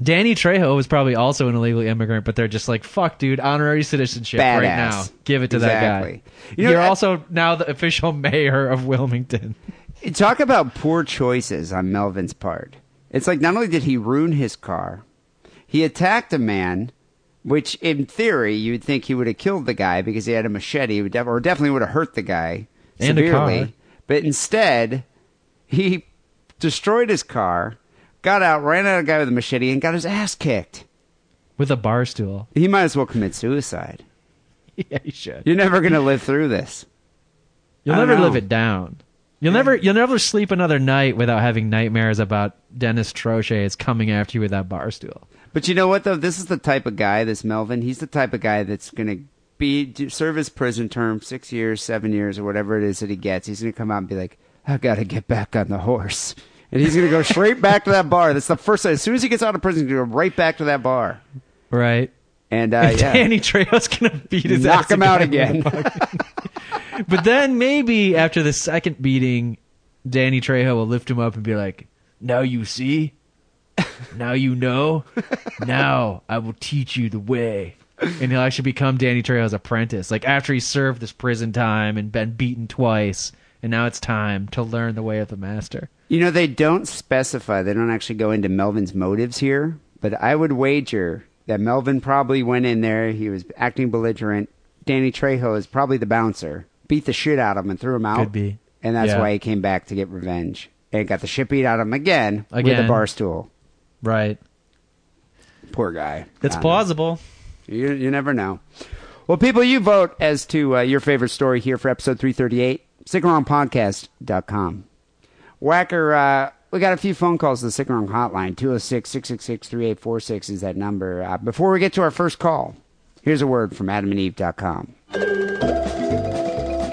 S4: Danny Trejo was probably also an illegal immigrant, but they're just like, fuck, dude, honorary citizenship right now. Give it to that guy.
S3: You I-
S4: also now the official mayor of Wilmington.
S3: Talk about poor choices on Melvin's part. It's like not only did he ruin his car, he attacked a man, which in theory you'd think he would have killed the guy because he had a machete, or definitely would have hurt the guy
S4: And
S3: severely. But instead, he destroyed his car, got out, ran at a guy with a machete, and got his ass kicked.
S4: With a bar stool.
S3: He might as well commit suicide.
S4: yeah, you should.
S3: You're never going to live through this.
S4: You'll never
S3: know.
S4: live it down. You'll never you'll never sleep another night without having nightmares about Dennis Troche is coming after you with that bar stool.
S3: But you know what though? This is the type of guy, this Melvin. He's the type of guy that's going to be serve his prison term, six years, seven years, or whatever it is that he gets. He's going to come out and be like, "I got to get back on the horse," and he's going to go straight back to that bar. That's the first. As soon as he gets out of prison, he's going to go right back to that bar.
S4: Right.
S3: And uh,
S4: And
S3: yeah,
S4: Danny Trejo's gonna beat his
S3: knock
S4: ass
S3: him out
S4: again.
S3: again.
S4: but then maybe after the second beating, Danny Trejo will lift him up and be like, "Now you see, now you know, now I will teach you the way." And he'll actually become Danny Trejo's apprentice. Like after he served this prison time and been beaten twice, and now it's time to learn the way of the master.
S3: You know, they don't specify, they don't actually go into Melvin's motives here, but I would wager that Melvin probably went in there, he was acting belligerent. Danny Trejo is probably the bouncer, beat the shit out of him and threw him out.
S4: Could be.
S3: And that's
S4: Yeah.
S3: why he came back to get revenge. And got the shit beat out of him again, with
S4: Again.
S3: a bar stool.
S4: Right.
S3: Poor guy.
S4: It's
S3: plausible. know.
S4: Plausible.
S3: You, you never know. Well, people, you vote as to uh, your favorite story here for episode 338. SickAndWrongPodcast.com. Whacker, uh, we got a few phone calls to the Sick and Wrong Hotline. 206-666-3846 is that number. Uh, before we get to our first call, here's a word from AdamandEve.com.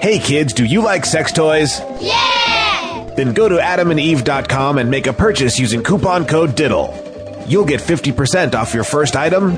S9: Hey kids, do you like sex toys? Yeah! Then go to adamandeve.com and make a purchase using coupon code DIDDLE. You'll get 50% off your first item,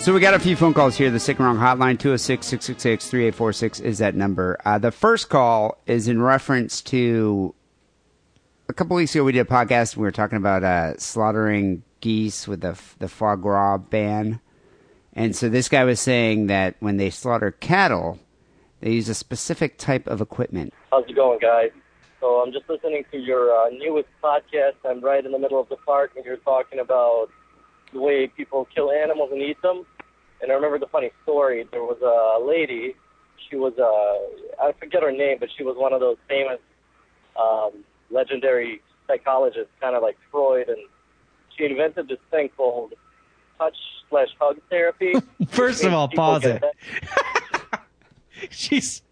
S3: So we got a few phone calls here. The Sick and Wrong Hotline, 206-666-3846 is that number. Uh, the first call is in reference to a couple weeks ago we did a podcast and we were talking about uh, slaughtering geese with the, the foie gras ban. And so this guy was saying that when they slaughter cattle, they use a specific type of equipment.
S10: How's it going, guys? So I'm just listening to your uh, newest podcast. I'm right in the middle of the park, and you're talking about the way people kill animals and eat them. And I remember the funny story. There was a lady. She was uh, I forget her name, but she was one of those famous, um, legendary psychologists, kind of like Freud, and she invented this thing called touch slash hug therapy.
S4: First of all, pause it. She's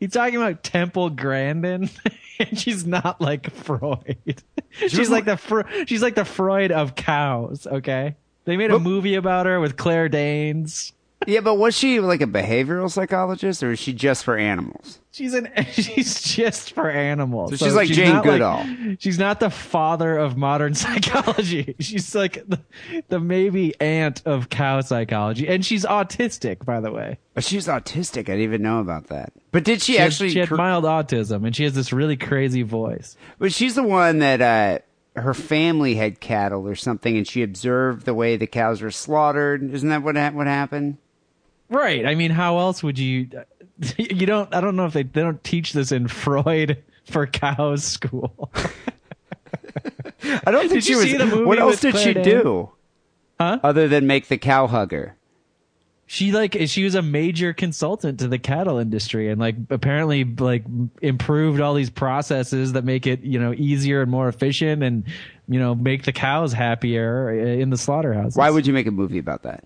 S4: you talking about Temple Grandin, and she's not like Freud. she's like the Fro- she's like the Freud of cows. Okay, they made a movie about her with Claire Danes.
S3: Yeah, but was she like a behavioral psychologist or is she just for animals?
S4: She's an she's just for animals.
S3: So she's like Jane
S4: not
S3: Goodall.
S4: she's not the father of modern psychology. She's like the, the maybe aunt of cow psychology, and she's autistic, by the way.
S3: But she's autistic. I didn't even know about that. But did she,
S4: She had-
S3: actually?
S4: she had
S3: cr-
S4: mild autism, and she has this really crazy voice.
S3: But she's the one that uh, her family had cattle or something, and she observed the way the cows were slaughtered. Isn't that what ha- what happened?
S4: Right. I mean, how else would you? You don't. I don't know if they they don't teach this in Freud for cows school.
S3: I don't think
S4: Did
S3: she was.
S4: see the movie
S3: what else did she do?
S4: Huh?
S3: Other than make the cow hugger.
S4: She like she was a major consultant to the cattle industry and like apparently like improved all these processes that make it you know easier and more efficient and you know make the cows happier in the slaughterhouse
S3: Why would you make a movie about that?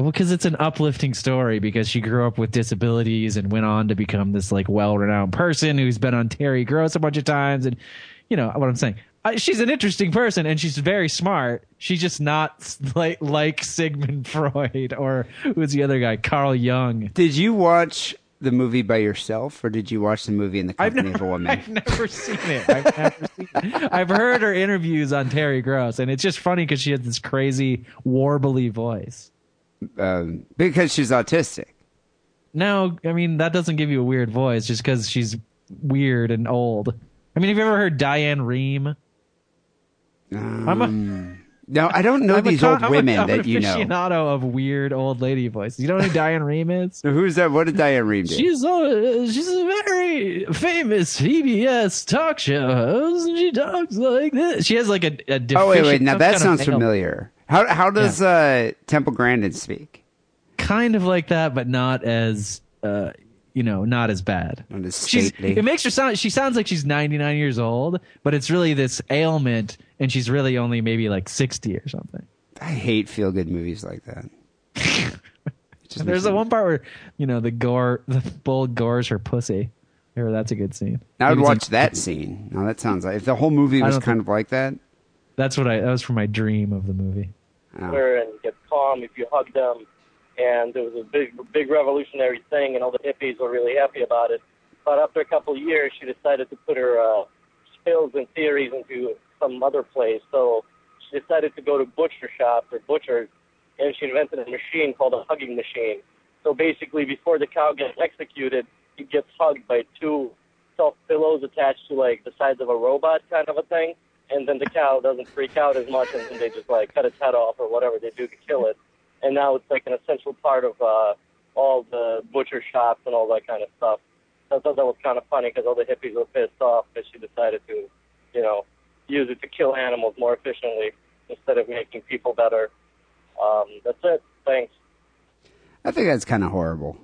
S4: Well, because it's an uplifting story. Because she grew up with disabilities and went on to become this like well-renowned person who's been on Terry Gross a bunch of times, and you know what I'm saying. I, she's an interesting person and she's very smart. She's just not like like Sigmund Freud or who's the other guy, Carl Jung.
S3: Did you watch the movie by yourself, or did you watch the movie in the company of a woman?
S4: I've never seen it. I've never seen it. I've heard her interviews on Terry Gross, and it's just funny because she has this crazy warbly voice.
S3: um, because she's autistic.
S4: No, I mean that doesn't give you a weird voice just because she's weird and old. I mean, have you ever heard Diane Rehm? I'm a,
S3: No, I don't know
S4: I'm
S3: these
S4: con-
S3: old
S4: I'm a-
S3: women
S4: I'm
S3: that you know.
S4: aficionado of weird old lady voices. You know who Diane Rehm is?
S3: So who's that? What did Diane Rehm do?
S4: She's uh, she's a very famous PBS talk show host, and she talks like this. She has like a, a
S3: oh wait, wait. Now that sounds familiar. How how does uh, Temple Grandin speak?
S4: Kind of like that, but not as uh, you know, not as bad.
S3: Not as
S4: She's, it makes her sound. She sounds like she's 99 years old, but it's really this ailment, and she's really only maybe like 60 or something.
S3: I hate feel good movies like that. It just
S4: And there's
S3: makes
S4: the one part where you know the gore, the bull gores her pussy. Or that's a good scene.
S3: I would
S4: Maybe
S3: watch
S4: like-
S3: that scene. Now that sounds like if the whole movie
S4: I
S3: was
S4: don't
S3: kind of like that.
S4: That's what I. That was from my dream of the movie. Oh.
S10: her and get calm if you hug them. And it was a big, big revolutionary thing, and all the hippies were really happy about it. But after a couple of years, she decided to put her uh, skills and theories into some other place. So she decided to go to butcher shops or butchers, and she invented a machine called a hugging machine. So basically, before the cow gets executed, it gets hugged by two soft pillows attached to like the sides of a robot kind of a thing, and then the cow doesn't freak out as much, and then they just like cut its head off or whatever they do to kill it. And now it's like an essential part of uh, all the butcher shops and all that kind of stuff. So I thought that was kind of funny because all the hippies were pissed off because she decided to, you know, use it to kill animals more efficiently instead of making people better. Um, that's it. Thanks.
S3: I think that's kind of horrible.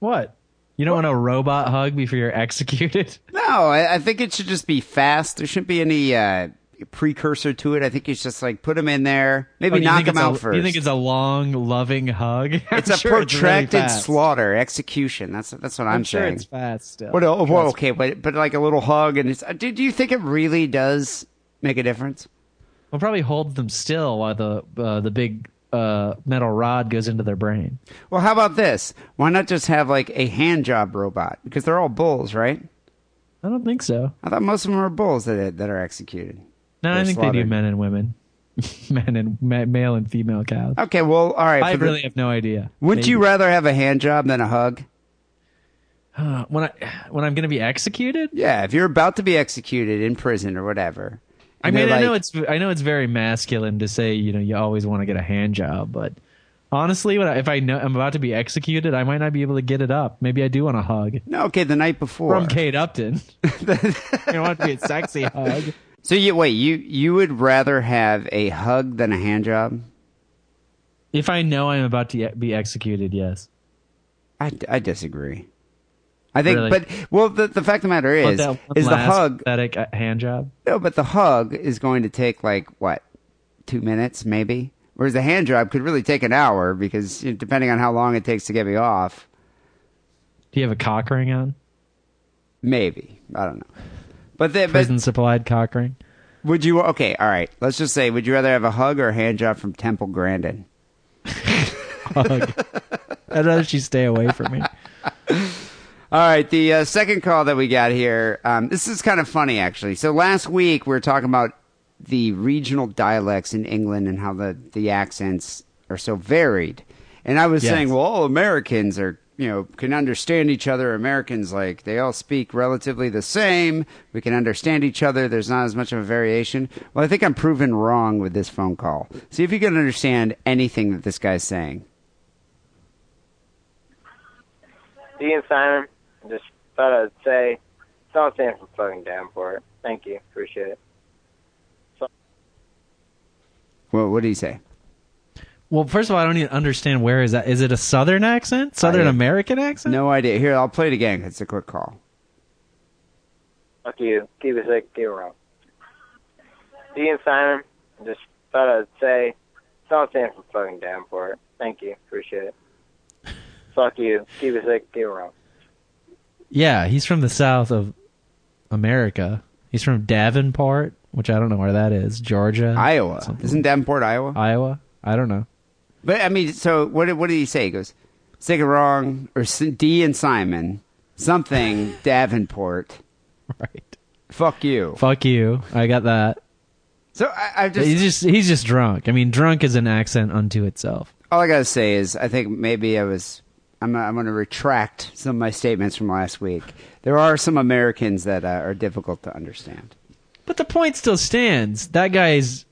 S4: What? You don't want a robot hug before you're executed?
S3: No, I, I think it should just be fast. There shouldn't be any uh, precursor to it. I think it's just like put them in there, maybe
S4: Oh,
S3: knock them out
S4: a,
S3: first.
S4: You think it's a long, loving hug?
S3: It's a
S4: sure it's really
S3: protracted slaughter, execution. That's that's what I'm,
S6: I'm sure
S3: saying.
S6: it's fast still.
S3: What? Oh, well, okay, but but like a little hug, and it's. uh, Do, do you think it really does make a difference?
S4: We'll probably hold them still while the uh, the big uh, metal rod goes into their brain.
S3: Well, how about this? Why not just have like a hand job robot? Because they're all bulls, right?
S4: I don't think so.
S3: I thought most of them are bulls that that are executed.
S4: No, I
S3: They're
S4: think they do men and women, men and ma- male and female cows.
S3: Okay, well, all right.
S4: I
S3: for the-
S4: really have no idea.
S3: Wouldn't you rather have a hand job than a hug?
S4: Uh, when I when I'm going to be executed?
S3: Yeah, if you're about to be executed in prison or whatever.
S4: I mean,
S3: they're
S4: I know it's I know it's very masculine to say you know you always want to get a hand job, but honestly, when I, if I know I'm about to be executed, I might not be able to get it up. Maybe I do want a hug
S3: no. Okay, the night before.
S4: from Kate Upton. I want to be a sexy hug.
S3: So you wait, you you would rather have a hug than a hand job?
S4: If I know I'm about to be executed, yes.
S3: I, I disagree. I think,
S4: Really?
S3: but well, the the fact of the matter is, is the hug
S4: pathetic uh, hand job?
S3: No, but the hug is going to take like what, two minutes maybe. Whereas the hand job could really take an hour because depending on how long it takes to get me off,
S4: Do you have a cock ring on?
S3: maybe I don't know. But the,
S4: Prison supplied cock ring.
S3: would you? Okay, all right. Let's just say, would you rather have a hug or a hand job from Temple Grandin?
S4: Hug. I'd rather she stay away from me.
S3: All right, the uh, second call that we got here. Um, this is kind of funny, actually. So last week we were talking about the regional dialects in England and how the the accents are so varied. And I was
S4: Yes.
S3: saying, well, all Americans are you know can understand each other. Americans like they all speak relatively the same. We can understand each other. There's not as much of a variation. Well, I think I'm proven wrong with this phone call. See if you can understand anything that this guy's saying.
S11: Dean Simon, just thought I'd say, don't stand for fucking Davenport. Thank you. Appreciate it.
S3: Well, what did he say?
S4: Well, first of all, I don't even understand where is that. Is it a Southern accent? Southern
S3: I-
S4: American accent?
S3: No idea. Here, I'll play it again. It's a quick call.
S11: Fuck you. Keep it sick. Keep it wrong. Dean Simon, just thought I'd say, don't stand for fucking Davenport. Thank you. Appreciate it. Fuck you. Keep it sick. Keep it wrong.
S4: Yeah, he's from the south of America. He's from Davenport, which I don't know where that is. Georgia,
S3: Iowa.
S4: something.
S3: Isn't Davenport Iowa?
S4: Iowa. I don't know.
S3: But I mean, so what? did- What did he say? He goes, "Sick wrong," or S- D and Simon, something Davenport.
S4: Right.
S3: Fuck you.
S4: Fuck you. I got that.
S3: So I, I just,
S4: he's just he's just drunk. I mean, drunk is an accent unto itself.
S3: all I gotta say is, I think maybe I was. I'm. I'm going to retract some of my statements from last week. There are some Americans that uh, are difficult to understand.
S4: But the point still stands. That guy's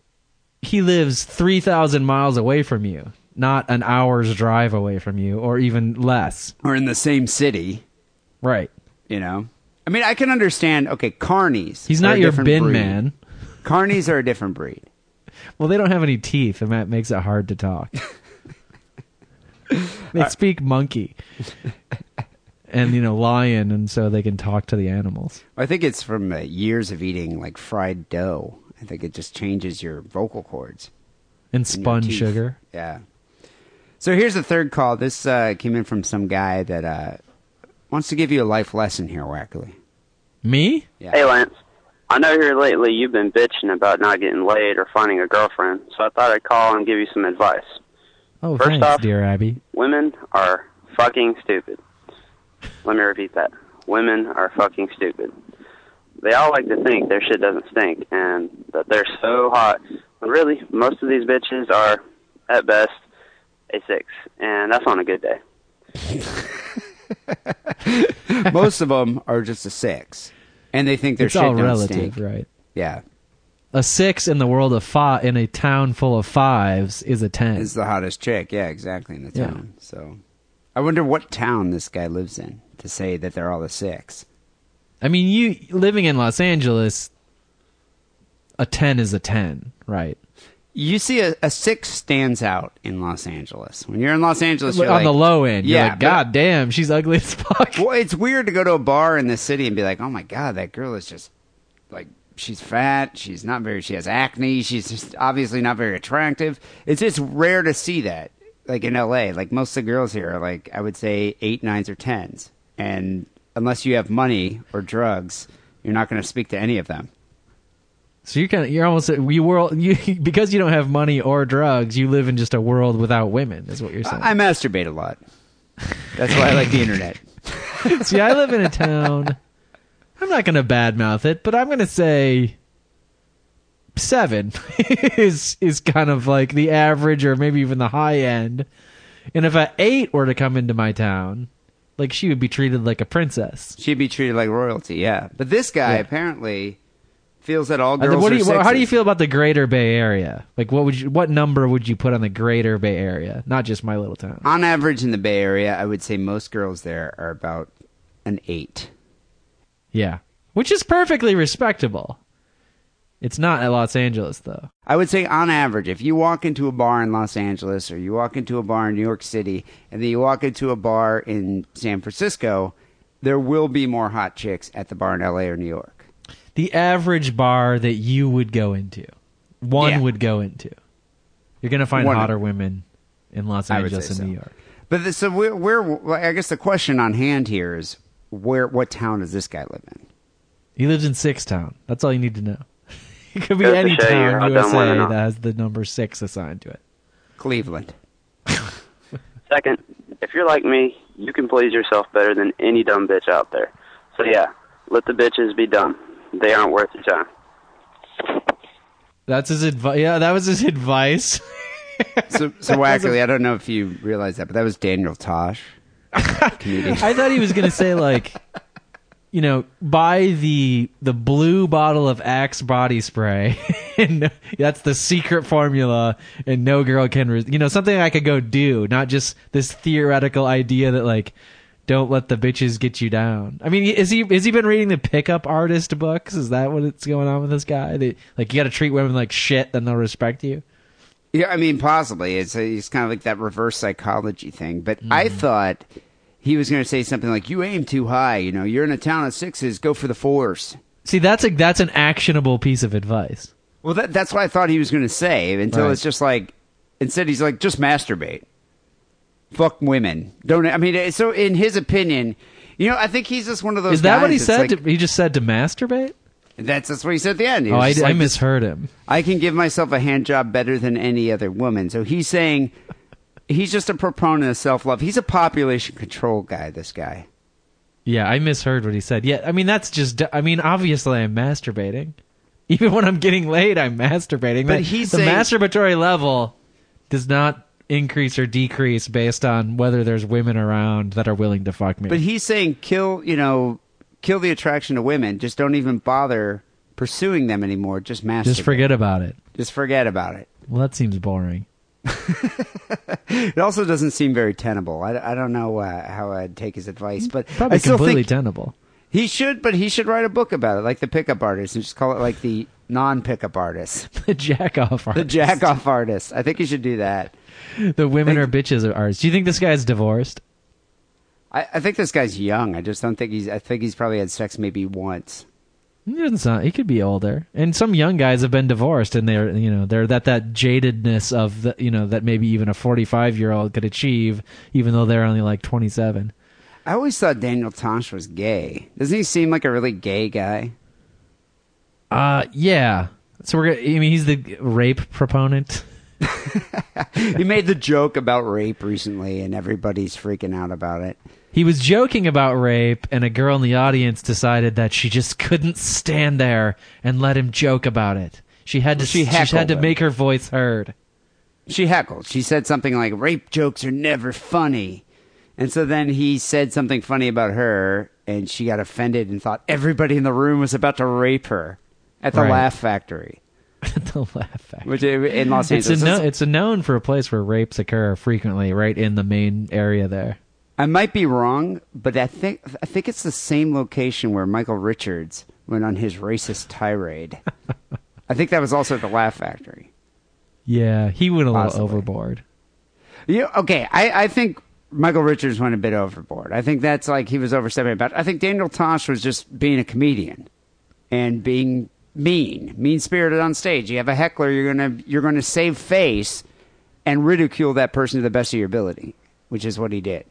S4: he lives three thousand miles away from you, not an hour's drive away from you, or even less.
S3: Or in the same city,
S4: right?
S3: You know. I mean, I can understand. Okay, carnies.
S4: He's not your bin
S3: breed.
S4: man.
S3: Carnies are a different breed.
S4: Well, they don't have any teeth, and that makes it hard to talk. they speak monkey and you know lion, and so they can talk to the animals.
S3: I think it's from uh, years of eating like fried dough. I think it just changes your vocal cords
S4: And spun
S3: teeth.
S4: sugar.
S3: Yeah. So here's the third call. This uh, came in from some guy that uh, wants to give you a life lesson here, Wackley.
S4: Me?
S3: Yeah.
S12: Hey, Lance. I know here lately you've been bitching about not getting laid or finding a girlfriend, so I thought I'd call and give you some advice.
S4: Oh,
S12: First
S4: thanks,
S12: off-
S4: dear Abby.
S12: Women are fucking stupid. Let me repeat that. Women are fucking stupid. They all like to think their shit doesn't stink and that they're so hot. But really, most of these bitches are, at best, a six. And that's on a good day.
S3: Most of them are just a six, and they think their
S4: it's
S3: shit
S4: all relative,
S3: stink.
S4: right?
S3: Yeah,
S4: A six in the world of five in a town full of fives is a ten.
S3: is the hottest chick. Yeah, exactly in the
S4: Yeah.
S3: town. So, I wonder what town this guy lives in to say that they're all a six.
S4: I mean, you living in Los Angeles, a ten is a ten, right?
S3: You see, a, a six stands out in Los Angeles. When you're in Los Angeles, you're
S4: on
S3: like,
S4: the low end,
S3: yeah,
S4: like,
S3: but-
S4: God damn, she's ugly as fuck.
S3: Well, it's weird to go to a bar in the city and be like, "Oh my god, that girl is just like she's fat. She's not very. She has acne. She's just obviously not very attractive." It's just rare to see that. Like in L.A., like most of the girls here are like I would say eight, nines, or tens, and unless you have money or drugs, you're not going to speak to any of them.
S4: So you're kind of you're almost you world you because you don't have money or drugs, you live in just a world without women. Is what you're saying.
S3: I, I masturbate a lot. That's why I like the internet.
S4: See, I live in a town. I'm not going to badmouth it, but I'm going to say seven is is kind of like the average, or maybe even the high end. And if a eight were to come into my town, like she would be treated like a princess.
S3: She'd be treated like royalty, yeah. But this guy
S4: Yeah.
S3: apparently feels that all girls
S4: what do
S3: are
S4: you, how do you feel about the Greater Bay Area? Like, what would you, what number would you put on the Greater Bay Area? Not just my little town.
S3: On average in the Bay Area, I would say most girls there are about an eight.
S4: Yeah, which is perfectly respectable. It's not at Los Angeles though.
S3: I would say on average, if you walk into a bar in Los Angeles or you walk into a bar in New York City and then you walk into a bar in San Francisco, there will be more hot chicks at the bar in LA or New York.
S4: The average bar that you would go into, one
S3: Yeah.
S4: would go into. You're gonna find
S3: One-
S4: hotter women in Los Angeles
S3: say
S4: and
S3: so.
S4: New York.
S3: But the, so we're, we're well, I guess the question on hand here is where what town does this guy live in?
S4: He lives in Six Town. That's all you need to know. It could be
S12: Goes
S4: any
S12: show
S4: town in
S12: dumb
S4: USA that has the number six assigned to it.
S3: Cleveland.
S12: Second, if you're like me, you can please yourself better than any dumb bitch out there. So yeah, let the bitches be dumb. They aren't worth your time.
S4: That's his advice. Yeah, that was his advice.
S3: So, so Wackley, I don't know if you realize that, but that was Daniel Tosh, comedian.
S4: I thought he was gonna say like, you know, buy the the blue bottle of Axe body spray, and that's the secret formula, and no girl can, res- you know, something I could go do, not just this theoretical idea that like, don't let the bitches get you down. I mean, is he is he been reading the pickup artist books? Is that what's going on with this guy? That like you got to treat women like shit, then they'll respect you.
S3: Yeah, I mean, possibly. It's a, it's kind of like that reverse psychology thing. But I
S4: Mm-hmm.
S3: thought he was going to say something like, "You aim too high. You know, you're in a town of sixes. Go for the fours.
S4: See, that's a that's an actionable piece of advice.
S3: Well, that, that's what I thought he was going to say. Until
S4: Right.
S3: it's just like, instead he's like, just masturbate. Fuck women. Don't. I mean, so in his opinion, you know, I think he's just one of those.
S4: Is that what he said?
S3: like-
S4: to, he just said to masturbate.
S3: that's that's what he said at the end. He
S4: Oh, I,
S3: just
S4: I misheard him.
S3: I can give myself a hand job better than any other woman. So he's saying he's just a proponent of self love. He's a population control guy. This guy.
S4: Yeah, I misheard what he said. Yeah, I mean that's just. I mean, obviously, I'm masturbating. Even when I'm getting laid, I'm masturbating.
S3: But
S4: The-
S3: he's
S4: the
S3: saying-
S4: masturbatory level does not increase or decrease based on whether there's women around that are willing to fuck me.
S3: But he's saying kill, you know, kill the attraction to women. Just don't even bother pursuing them anymore. Just masturbate.
S4: just forget about it.
S3: Just forget about it.
S4: Well, that seems boring.
S3: It also doesn't seem very tenable. I, I don't know uh, how I'd take his advice, but
S4: Probably
S3: I still
S4: completely
S3: think
S4: tenable.
S3: he should. But he should write a book about it, like the pickup artist, and just call it like the non-pickup artist,
S4: The jack off
S3: the
S4: artist.
S3: jack off artist. I think he should do that.
S4: The women are bitches are ours. Do you think this guy's divorced?
S3: I, I think this guy's young. I just don't think he's. I think he's probably had sex maybe once.
S4: He doesn't sound. He could be older. And some young guys have been divorced, and they're you know they're that that jadedness of the you know that maybe even a forty five year old could achieve, even though they're only like twenty seven.
S3: I always thought Daniel Tosh was gay. Doesn't he seem like a really gay guy?
S4: Uh, yeah. So we're gonna. I mean, he's the rape proponent.
S3: he made the joke about rape recently, and everybody's freaking out about it.
S4: He was joking about rape, and a girl in the audience decided that she just couldn't stand there and let him joke about it. She had to.
S3: She
S4: she, had to
S3: him.
S4: make her voice heard.
S3: She heckled. She said something like, rape jokes are never funny. And so then he said something funny about her, and she got offended and thought everybody in the room was about to rape her at the
S4: Right.
S3: Laugh Factory.
S4: the laugh factory.
S3: Which in Los
S4: It's a
S3: Angeles.
S4: no, it's a known for a place where rapes occur frequently, right in the main area there.
S3: I might be wrong, but I think I think it's the same location where Michael Richards went on his racist tirade. I think that was also at the Laugh Factory.
S4: Yeah, he went a little overboard.
S3: You okay? I, I think Michael Richards went a bit overboard. I think that's like he was overstepping. About I think Daniel Tosh was just being a comedian and being mean, mean spirited on stage. You have a heckler, you're gonna you're gonna save face and ridicule that person to the best of your ability, which is what he did.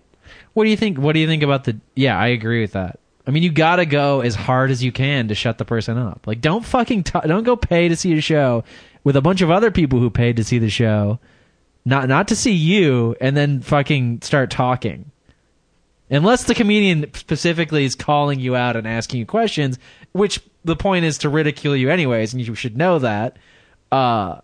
S4: What do you think? What do you think about the? Yeah, I agree with that. I mean, you gotta go as hard as you can to shut the person up. Like, don't fucking t- don't go pay to see a show with a bunch of other people who paid to see the show, not not to see you, and then fucking start talking. Unless the comedian specifically is calling you out and asking you questions, which the point is to ridicule you anyways, and you should know that. Uh,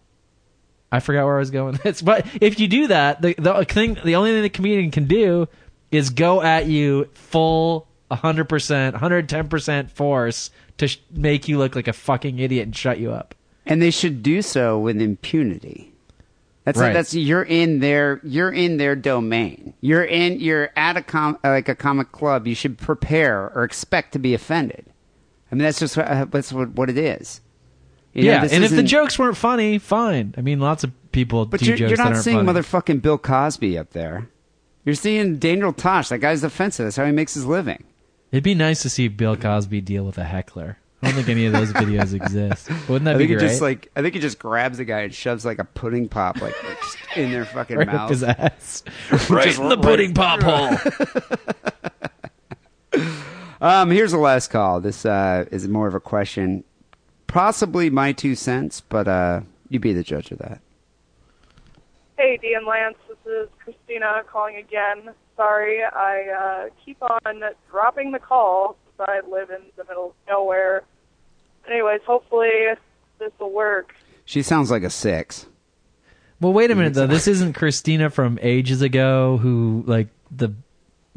S4: I forgot where I was going with this, but if you do that, the the thing, the only thing the comedian can do is go at you full 100%, 110% force to sh- make you look like a fucking idiot and shut you up.
S3: and they should do so with impunity. That's
S4: Right.
S3: that's you're in their you're in their domain. You're in you're at a com like a comic club. You should prepare or expect to be offended. I mean that's just what, uh, that's what, what it is. You
S4: yeah,
S3: this
S4: and if the jokes weren't funny, fine. I mean, lots of people
S3: but
S4: do
S3: you're,
S4: jokes
S3: you're not seeing
S4: funny.
S3: motherfucking Bill Cosby up there. You're seeing Daniel Tosh. That guy's offensive. That's how he makes his living.
S4: It'd be nice to see Bill Cosby deal with a heckler. I don't think any of those videos exist. Wouldn't that
S3: I
S4: be
S3: think
S4: great?
S3: just like I think he just grabs the guy and shoves like a pudding pop like just in their fucking
S4: Right up
S3: mouth.
S4: his ass. Right
S3: Just
S4: in the pudding pop hole.
S3: Um, here's the last call. This uh, is more of a question, possibly my two cents, but uh, you be the judge of that.
S13: Hey, Dee and Lance, this is Christina calling again. Sorry, I uh, keep on dropping the call since I live in the middle of nowhere. Anyways, hopefully this will work.
S3: She sounds like a six.
S4: Well, wait a minute though. This isn't Christina from ages ago, who like the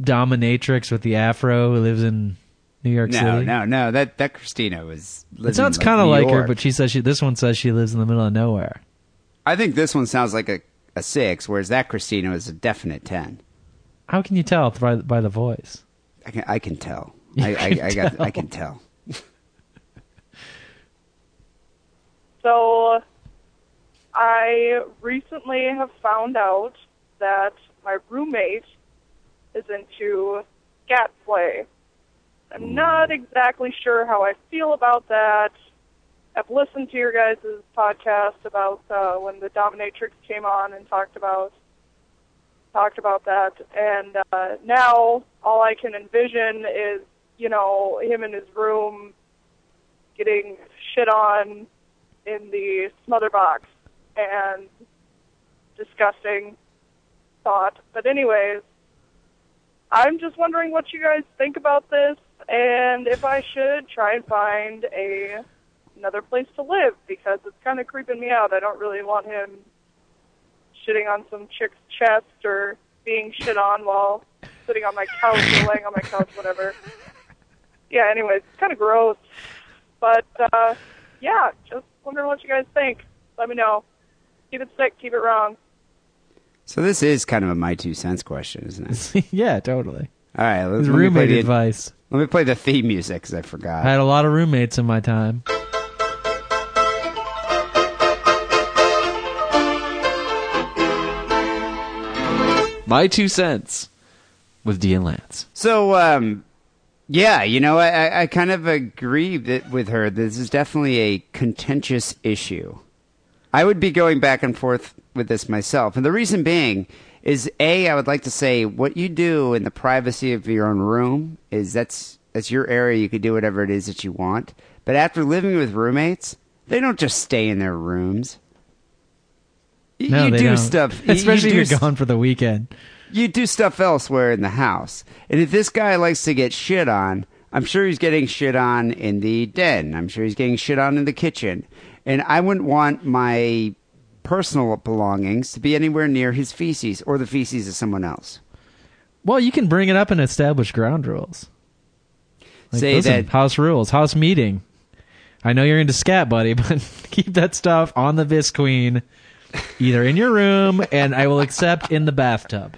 S4: dominatrix with the afro who lives in New York
S3: No,
S4: City.
S3: no, no. That that Christina was.
S4: It sounds
S3: in,
S4: kind of
S3: New
S4: like her, but she says she. This one says she lives in the middle of nowhere.
S3: I think this one sounds like a, a six, whereas that Christina is a definite ten.
S4: How can you tell by by the voice?
S3: I can I can tell. I,
S4: can
S3: I, I got
S4: tell.
S3: I can tell.
S13: So, I recently have found out that my roommate is into scat play. I'm not exactly sure how I feel about that. I've listened to your guys' podcast about uh, when the dominatrix came on and talked about talked about that, and uh, now all I can envision is you know him in his room getting shit on in the smother box and disgusting thought. But anyways, I'm just wondering what you guys think about this and if I should try and find a another place to live because it's kind of creeping me out. I don't really want him shitting on some chick's chest or being shit on while sitting on my couch or laying on my couch, whatever. Yeah, anyways, it's kind of gross. But uh yeah, just wondering what you guys think. Let me know. Keep it sick, keep it wrong.
S3: So this is kind of a my two cents question, isn't it?
S4: yeah, totally.
S3: All right, let,
S4: It's
S3: let me play
S4: roommate
S3: the
S4: advice.
S3: Let me play the theme music because I forgot.
S4: I had a lot of roommates in my time. My two cents with Dee and Lance.
S3: So, um, yeah, you know, I, I- kind of agree with her. This is definitely a contentious issue. I would be going back and forth with this myself. And the reason being is A, I would like to say what you do in the privacy of your own room is that's that's your area. You can do whatever it is that you want. But after living with roommates, they don't just stay in their rooms.
S4: No,
S3: you do
S4: don't.
S3: stuff,
S4: especially
S3: you
S4: if
S3: do
S4: you're gone for the weekend.
S3: You do stuff elsewhere in the house. And if this guy likes to get shit on, I'm sure he's getting shit on in the den. I'm sure he's getting shit on in the kitchen. And I wouldn't want my personal belongings to be anywhere near his feces or the feces of someone else.
S4: Well, you can bring it up and establish ground rules. Like,
S3: Say
S4: listen,
S3: that-
S4: house rules, house meeting. I know you're into scat, buddy, but keep that stuff on the Visqueen, either in your room and I will accept in the bathtub.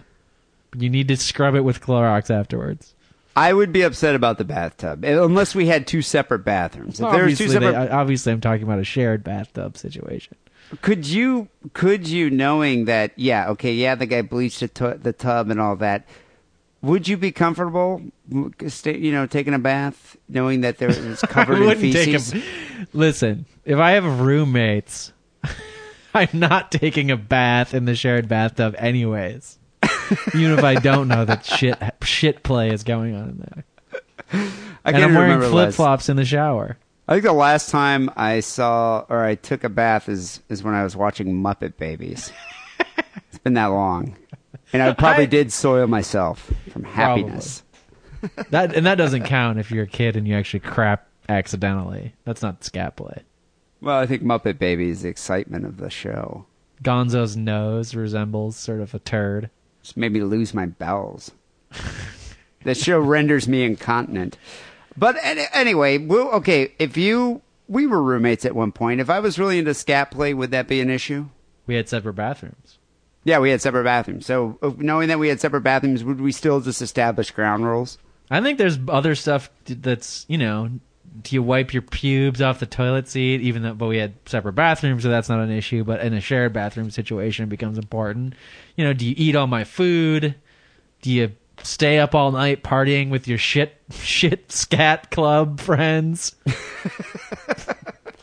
S4: But you need to scrub it with Clorox afterwards.
S3: I would be upset about the bathtub eh, unless we had two separate bathrooms. If two
S4: obviously,
S3: separate,
S4: they- obviously, I'm talking about a shared bathtub situation.
S3: could you could you knowing that yeah okay yeah the guy bleached the, tu- the tub and all that would you be comfortable you know taking a bath knowing that there is covered in feces
S4: a- Listen, if I have roommates, I'm not taking a bath in the shared bathtub, anyways. Even if I don't know that shit shit play is going on in there.
S3: I
S4: and I'm wearing flip flops in the shower.
S3: I think the last time I saw or I took a bath is is when I was watching Muppet Babies. it's been that long, and I probably did soil myself from happiness.
S4: That and that doesn't count if you're a kid and you actually crap accidentally. That's not scat play.
S3: Well, I think Muppet Babies is the excitement of the show.
S4: Gonzo's nose resembles sort of a turd.
S3: Just made me lose my bowels. the show renders me incontinent. But any, anyway, well, okay, if you we were roommates at one point. If I was really into scat play, would that be an issue?
S4: We had separate bathrooms.
S3: Yeah, we had separate bathrooms. So uh, knowing that we had separate bathrooms, would we still just establish ground rules?
S4: I think there's other stuff that's you know. Do you wipe your pubes off the toilet seat? Even though, but we had separate bathrooms, so that's not an issue. But in a shared bathroom situation, it becomes important. You know, do you eat all my food? Do you stay up all night partying with your shit shit scat club friends?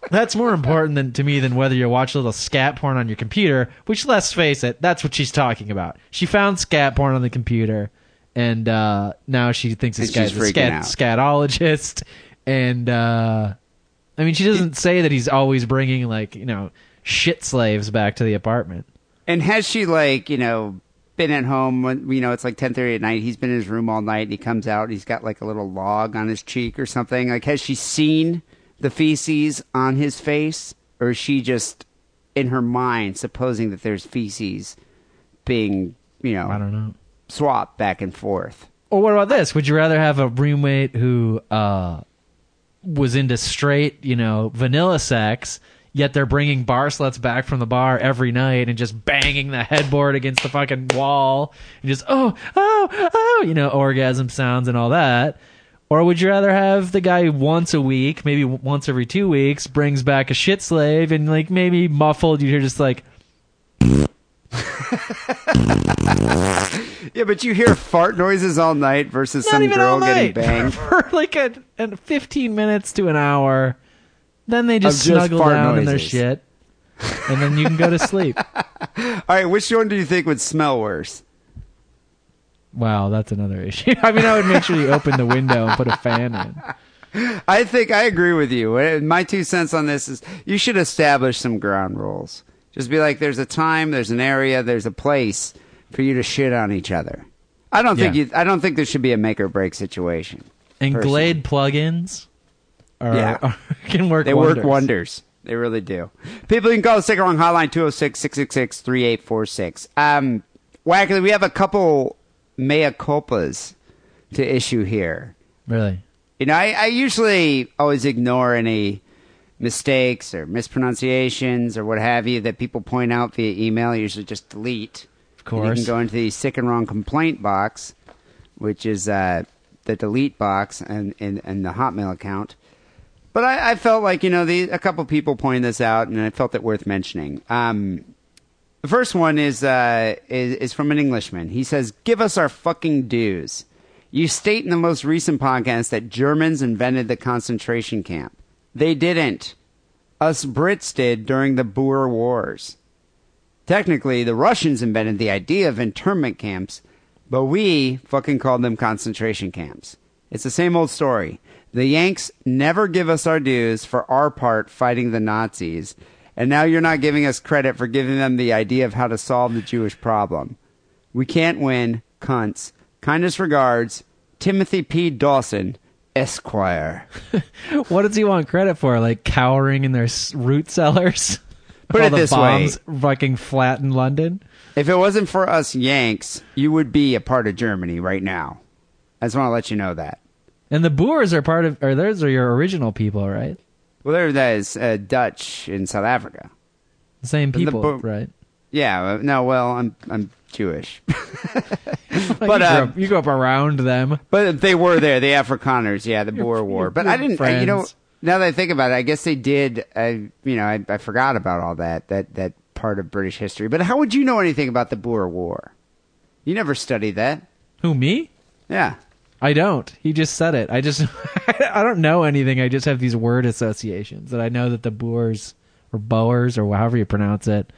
S4: That's more important than to me than whether you watch a little scat porn on your computer. Which, let's face it, that's what she's talking about. She found scat porn on the computer, and uh, now she thinks this
S3: And
S4: guy's a scat,
S3: out.
S4: scatologist. And uh, I mean, she doesn't say that he's always bringing like you know shit slaves back to the apartment.
S3: And has she like you know been at home when you know it's like ten thirty at night? He's been in his room all night, and he comes out. And he's got like a little log on his cheek or something. Like, has she seen the feces on his face, or is she just in her mind supposing that there's feces being you know
S4: I don't know
S3: swapped back and forth?
S4: Or what about this? Would you rather have a roommate who uh, was into straight, you know, vanilla sex, yet they're bringing bar sluts back from the bar every night and just banging the headboard against the fucking wall and just oh oh oh, you know, orgasm sounds and all that? Or would you rather have the guy once a week, maybe once every two weeks, brings back a shit slave and like maybe muffled, you hear just like
S3: Yeah, but you hear fart noises all night versus
S4: Not
S3: some girl getting banged.
S4: for like a, a 15 minutes to an hour. Then they just
S3: just
S4: snuggle down in their shit. And then you can go to sleep.
S3: All right, which one do you think would smell worse?
S4: Wow, that's another issue. I mean, I would make sure you open the window and put a fan in.
S3: I think I agree with you. Uh, My two cents on this is you should establish some ground rules. Just be like, there's a time, there's an area, there's a place for you to shit on each other. I don't think
S4: Yeah.
S3: you. I don't think there should be a make or break situation.
S4: And
S3: personally.
S4: Glade plugins are,
S3: Yeah.
S4: are- can work
S3: they
S4: wonders.
S3: work wonders. They really do. People, you can call the Sick Wrong Hotline 206 666 3846. Um, Wackley, we have a couple mea culpas to issue here.
S4: Really?
S3: You know, I, I usually always ignore any mistakes or mispronunciations or what have you that people point out via email. I usually just delete.
S4: Course.
S3: you can go into the sick and wrong complaint box, which is uh, the delete box and, and, and the Hotmail account. But I, I felt like, you know, the, a couple people pointed this out, and I felt it worth mentioning. Um, the first one is, uh, is is from an Englishman. He says, "Give us our fucking dues." You state in the most recent podcast that Germans invented the concentration camp. They didn't. Us Brits did during the Boer Wars. Technically, the Russians invented the idea of internment camps, but we fucking called them concentration camps. It's the same old story. The Yanks never give us our dues for our part fighting the Nazis, and now you're not giving us credit for giving them the idea of how to solve the Jewish problem. We can't win, cunts. Kindest regards, Timothy P. Dawson, Esquire.
S4: What does he want credit for? Like cowering in their root cellars?
S3: Put it this way.
S4: fucking flat in London.
S3: If it wasn't for us Yanks, you would be a part of Germany right now. I just want to let you know that.
S4: And the Boers are part of, or those are your original people, right?
S3: Well, there that is uh, Dutch in South Africa.
S4: The same people,
S3: Bo-
S4: right?
S3: Yeah, uh, no, well, I'm I'm Jewish,
S4: But you,
S3: uh,
S4: grew up, you grew up around them.
S3: but they were there, the Afrikaners, yeah, the Boer War. But I didn't, I, you know. Now that I think about it, I guess they did. I, you know, I, I forgot about all that that that part of British history. But how would you know anything about the Boer War? You never studied that.
S4: Who me?
S3: Yeah.
S4: I don't. He just said it. I just I don't know anything. I just have these word associations that I know that the Boers or Boers or however you pronounce it,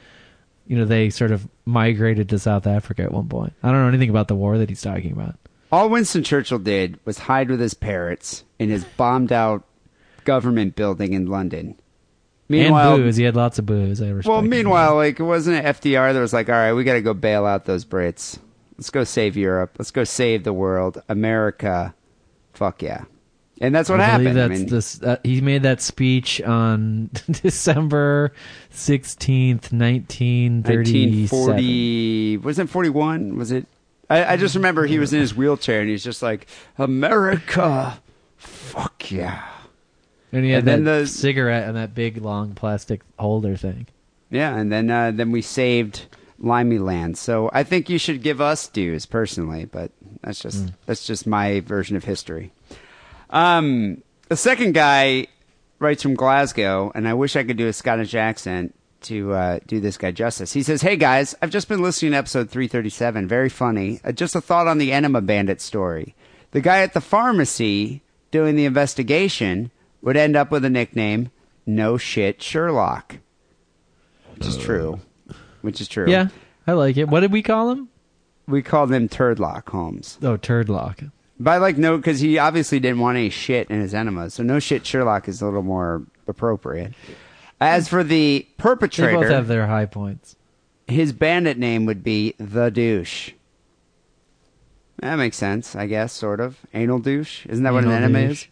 S4: you know, they sort of migrated to South Africa at one point. I don't know anything about the war that he's talking about.
S3: All Winston Churchill did was hide with his parrots in his bombed out government building in London. Meanwhile,
S4: and booze. He had lots of booze. I
S3: well,
S4: him.
S3: meanwhile, like it wasn't it FDR that was like, "All right, we got to go bail out those Brits. Let's go save Europe. Let's go save the world. America, fuck yeah." And that's what
S4: I
S3: happened. I
S4: That's
S3: mean,
S4: this, uh, he made that speech on December sixteenth, nineteen thirty-seven.
S3: 1940 wasn't it 41 was it I, I just remember he was in his wheelchair and he's just like america fuck yeah
S4: And he had
S3: And then the-
S4: cigarette and that big long plastic holder thing.
S3: yeah and then uh, then we saved limey land so i think you should give us dues personally but that's just
S4: Mm.
S3: that's just my version of history um the second guy writes from glasgow and i wish i could do a scottish accent to uh, do this guy justice. He says, "Hey guys, I've just been listening to episode 337. Very funny. Uh, just a thought on the Enema Bandit story. The guy at the pharmacy doing the investigation would end up with a nickname, No Shit Sherlock, which is uh. true. Which is true.
S4: Yeah, I like it. What did we call him?
S3: We called him Turdlock Holmes.
S4: Oh, Turdlock.
S3: But I like no because he obviously didn't want any shit in his enema. so No Shit Sherlock is a little more appropriate. As for the
S4: They
S3: perpetrator,
S4: both have their high points.
S3: his bandit name would be the douche. That makes sense, I guess, sort of. Anal douche? Isn't that what an enema
S4: douche.
S3: is?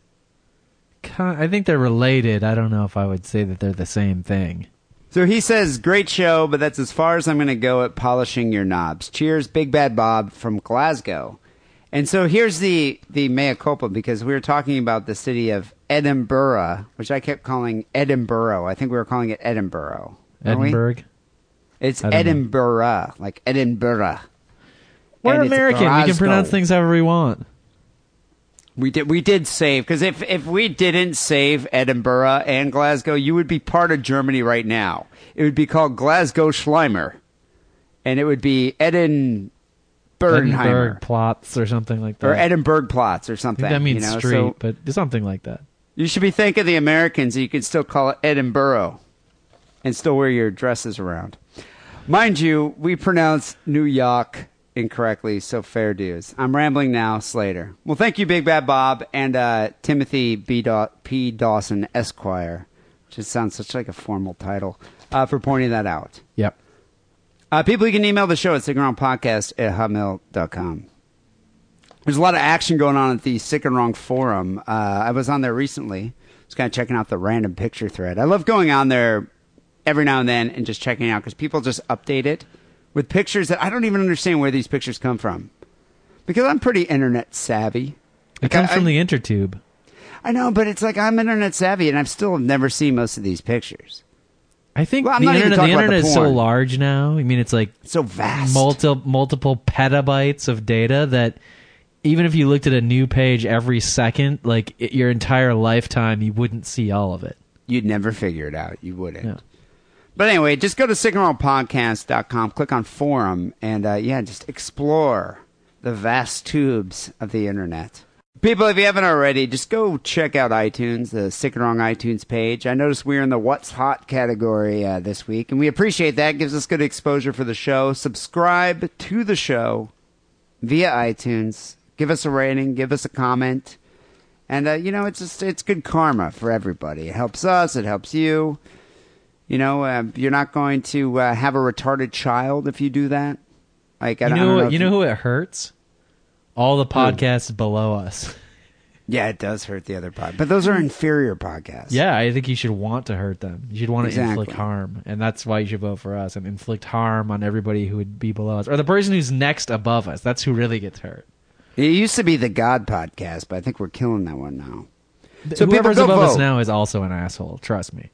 S4: I think they're related. I don't know if I would say that they're the same thing.
S3: So he says, great show, but that's as far as I'm going to go at polishing your knobs. Cheers, Big Bad Bob from Glasgow. And so here's the, the mea culpa because we were talking about the city of Edinburgh, which I kept calling Edinburgh. I think we were calling it Edinburgh.
S4: Edinburgh.
S3: It's
S4: don't know.
S3: Edinburgh, like Edinburgh.
S4: We're
S3: And
S4: American. We can pronounce things however we want.
S3: We did. We did save because if if we didn't save Edinburgh and Glasgow, you would be part of Germany right now. It would be called Glasgow Schleimer, and it would be Edin
S4: Edinburgh plots or something like that.
S3: or Edinburgh Plots or something.
S4: think that means
S3: you know?
S4: street,
S3: So
S4: but something like that.
S3: you should be thanking the Americans. You can still call it Edinburgh, and still wear your dresses around. Mind you, we pronounce New York incorrectly, so fair dues. I'm rambling now, Slater. Well, thank you, Big Bad Bob and uh, Timothy B. Daw- P. Dawson Esquire, which just sounds such like a formal title, uh, for pointing that out.
S4: Yep.
S3: Uh, people, you can email the show at sickandwrongpodcast at hotmail.com. There's a lot of action going on at the Sick and Wrong forum. Uh, I was on there recently. Just kind of checking out the random picture thread. I love going on there every now and then and just checking out because people just update it with pictures that I don't even understand where these pictures come from. Because I'm pretty internet savvy.
S4: It
S3: Like,
S4: comes
S3: I-
S4: from the intertube.
S3: I know, but it's like I'm internet savvy and I've still never seen most of these pictures.
S4: I think
S3: Well,
S4: the internet, the internet
S3: the
S4: is so large now. I mean, it's like
S3: so vast,
S4: multiple multiple petabytes of data that even if you looked at a new page every second, like it, your entire lifetime, you wouldn't see all of it.
S3: You'd never figure it out. You wouldn't. But anyway, just go to sickandwrongpodcast.com, click on forum, and uh, yeah, just explore the vast tubes of the internet. People, if you haven't already, just go check out iTunes, the Sick and Wrong iTunes page. I noticed we're in the What's Hot category uh, this week, and we appreciate that. It Gives us good exposure for the show. Subscribe to the show via iTunes. Give us a rating, give us a comment. And uh, you know, it's just it's good karma for everybody. It helps us. It helps you. You know, uh, you're not going to uh, have a retarded child if you do that. Like, I
S4: You know,
S3: know.
S4: you know who it hurts? All the podcasts below us.
S3: Yeah, it does hurt the other pod, but those are inferior podcasts.
S4: Yeah, I think you should want to hurt them. You should want to
S3: Exactly.
S4: inflict harm, and that's why you should vote for us and inflict harm on everybody who would be below us, or the person who's next above us. That's who really gets hurt.
S3: It used to be the God podcast, but I think we're killing that one now.
S4: So Whoever's above us now is also an asshole. Trust me.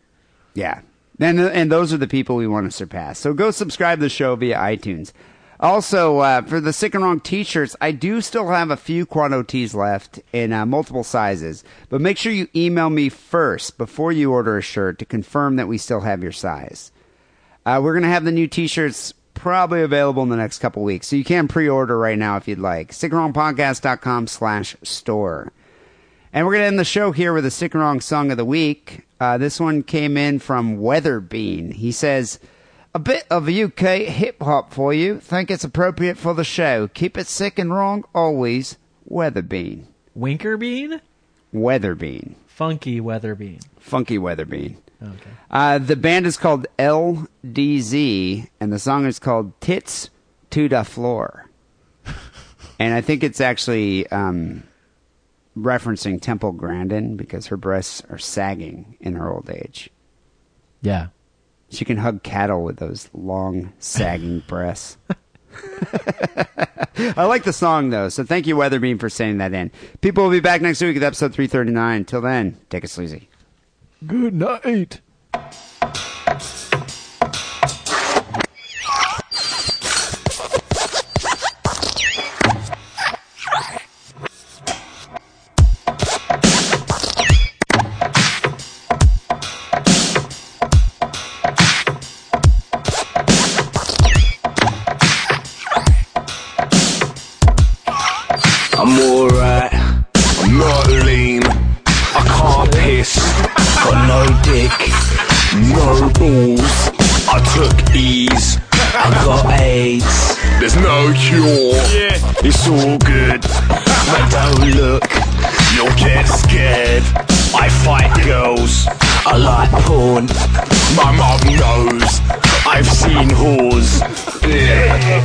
S3: Yeah. And and those are the people we want to surpass. So go subscribe to the show via iTunes. Also, uh, for the Sick and Wrong t-shirts, I do still have a few Quado tees left in uh, multiple sizes. But make sure you email me first before you order a shirt to confirm that we still have your size. Uh, we're going to have the new t-shirts probably available in the next couple weeks. So you can pre-order right now if you'd like. SickandWrongPodcast.com slash store. And we're going to end the show here with a Sick and Wrong Song of the Week. Uh, this one came in from Weatherbean. He says, A bit of UK hip hop for you. Think it's appropriate for the show. Keep it sick and wrong always. Weatherbean.
S4: Winkerbean,
S3: Weatherbean.
S4: funky weather bean.
S3: Funky Weatherbean.
S4: Okay.
S3: Uh, the band is called LDZ, and the song is called Tits to the Floor. and I think it's actually um, referencing Temple Grandin because her breasts are sagging in her old age.
S4: Yeah.
S3: She can hug cattle with those long, sagging breasts. I like the song though, so thank you, Weatherbean, for sending that in. People will be back next week with episode 339. Till then, take it sleazy.
S4: Good night.
S14: All good. But don't look. You'll get scared. I fight girls. I like porn. My mom knows. I've seen whores. Yeah.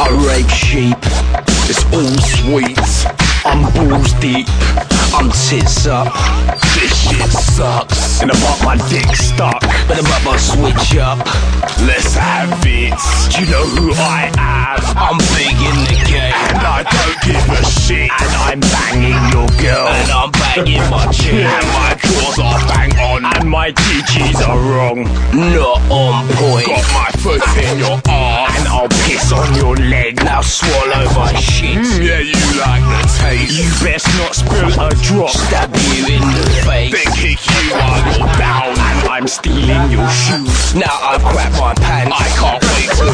S14: I rape sheep. It's all sweet. I'm balls deep. I'm tits up. This shit sucks. And I want my dick stuck. But I'm about to switch up. Let's have it. Do you know who I am? I'm big in the game. And I don't give a shit. And I'm banging your girl. And I'm banging my chick. And my jaws are bang on. And my GGs are wrong. Not on point. Got my foot in your arm. And I'll piss on your leg. Now swallow my shit. Mm, yeah, you like the taste. You best not spill a drop. Stab you in the face. Then kick you while you're down. I'm stealing your shoes. Now I've cracked my pants. I can't wait to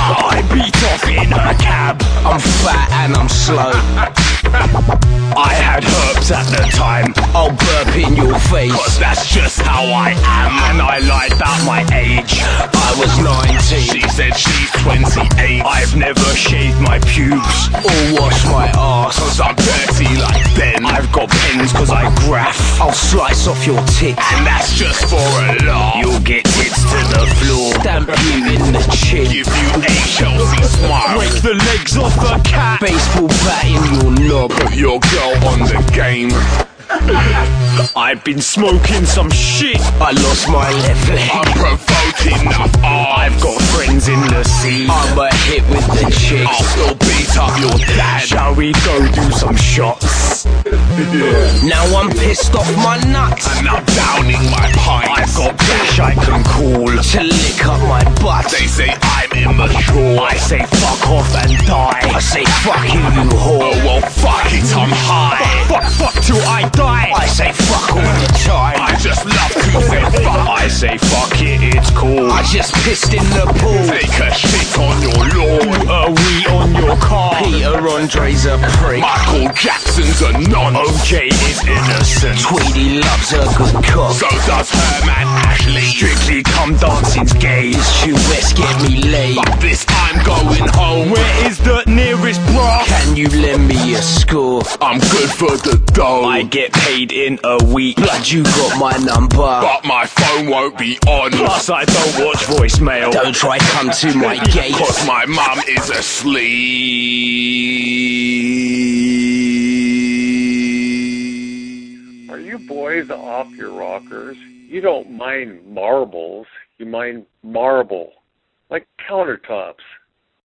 S14: up. I beat off in a cab. I'm fat and I'm slow. I had herbs at the time. I'll burp in your face. Cause that's just how I am. And I lied about my age. I was 19. She said she's 28. I've never shaved my pubes or washed my ass. Cause I'm dirty like Ben. I've got pens cause I graph. I'll slice off your tits. And that's just for a laugh. You'll get tits to the floor. Stamp you in the chin. Give you a Chelsea smile. Break the legs off a cat. Baseball bat in your knob. Put your girl on the game. I've been smoking some shit. I lost my left leg. I'm provoking enough. I've got friends in the sea. I'm a hit with the chicks. I'll still up your dad. Shall we go do some shots? Now I'm pissed off my nuts. And I'm downing my pint. I've got dash I can call to lick up my butt. They say I'm immature. I say fuck off and die. I say fuck you, you whore. Oh well, fuck it, I'm high. Fuck, fuck, fuck till I die. I say fuck all the time. I just love to say fuck. I say fuck it, it's cool. I just pissed in the pool. Take a shit on your lawn. Put a wee on your car. Peter Andre's a prick. Michael Jackson's a non. OJ is innocent. Tweety loves a good cook. So does her man Ashley. Strictly come dancing's gay. These two west get me laid. But this I'm going home. Where is the nearest bra? Can you lend me a score?
S15: I'm good for the dough.
S14: I get paid in a week. Blood, you got my number.
S15: But my phone won't be on.
S14: Plus, I don't watch voicemail. Don't try come to my gate.
S15: Cause my mum is asleep.
S1: Are you boys off your rockers? You don't mind marbles, you mind marble, like countertops.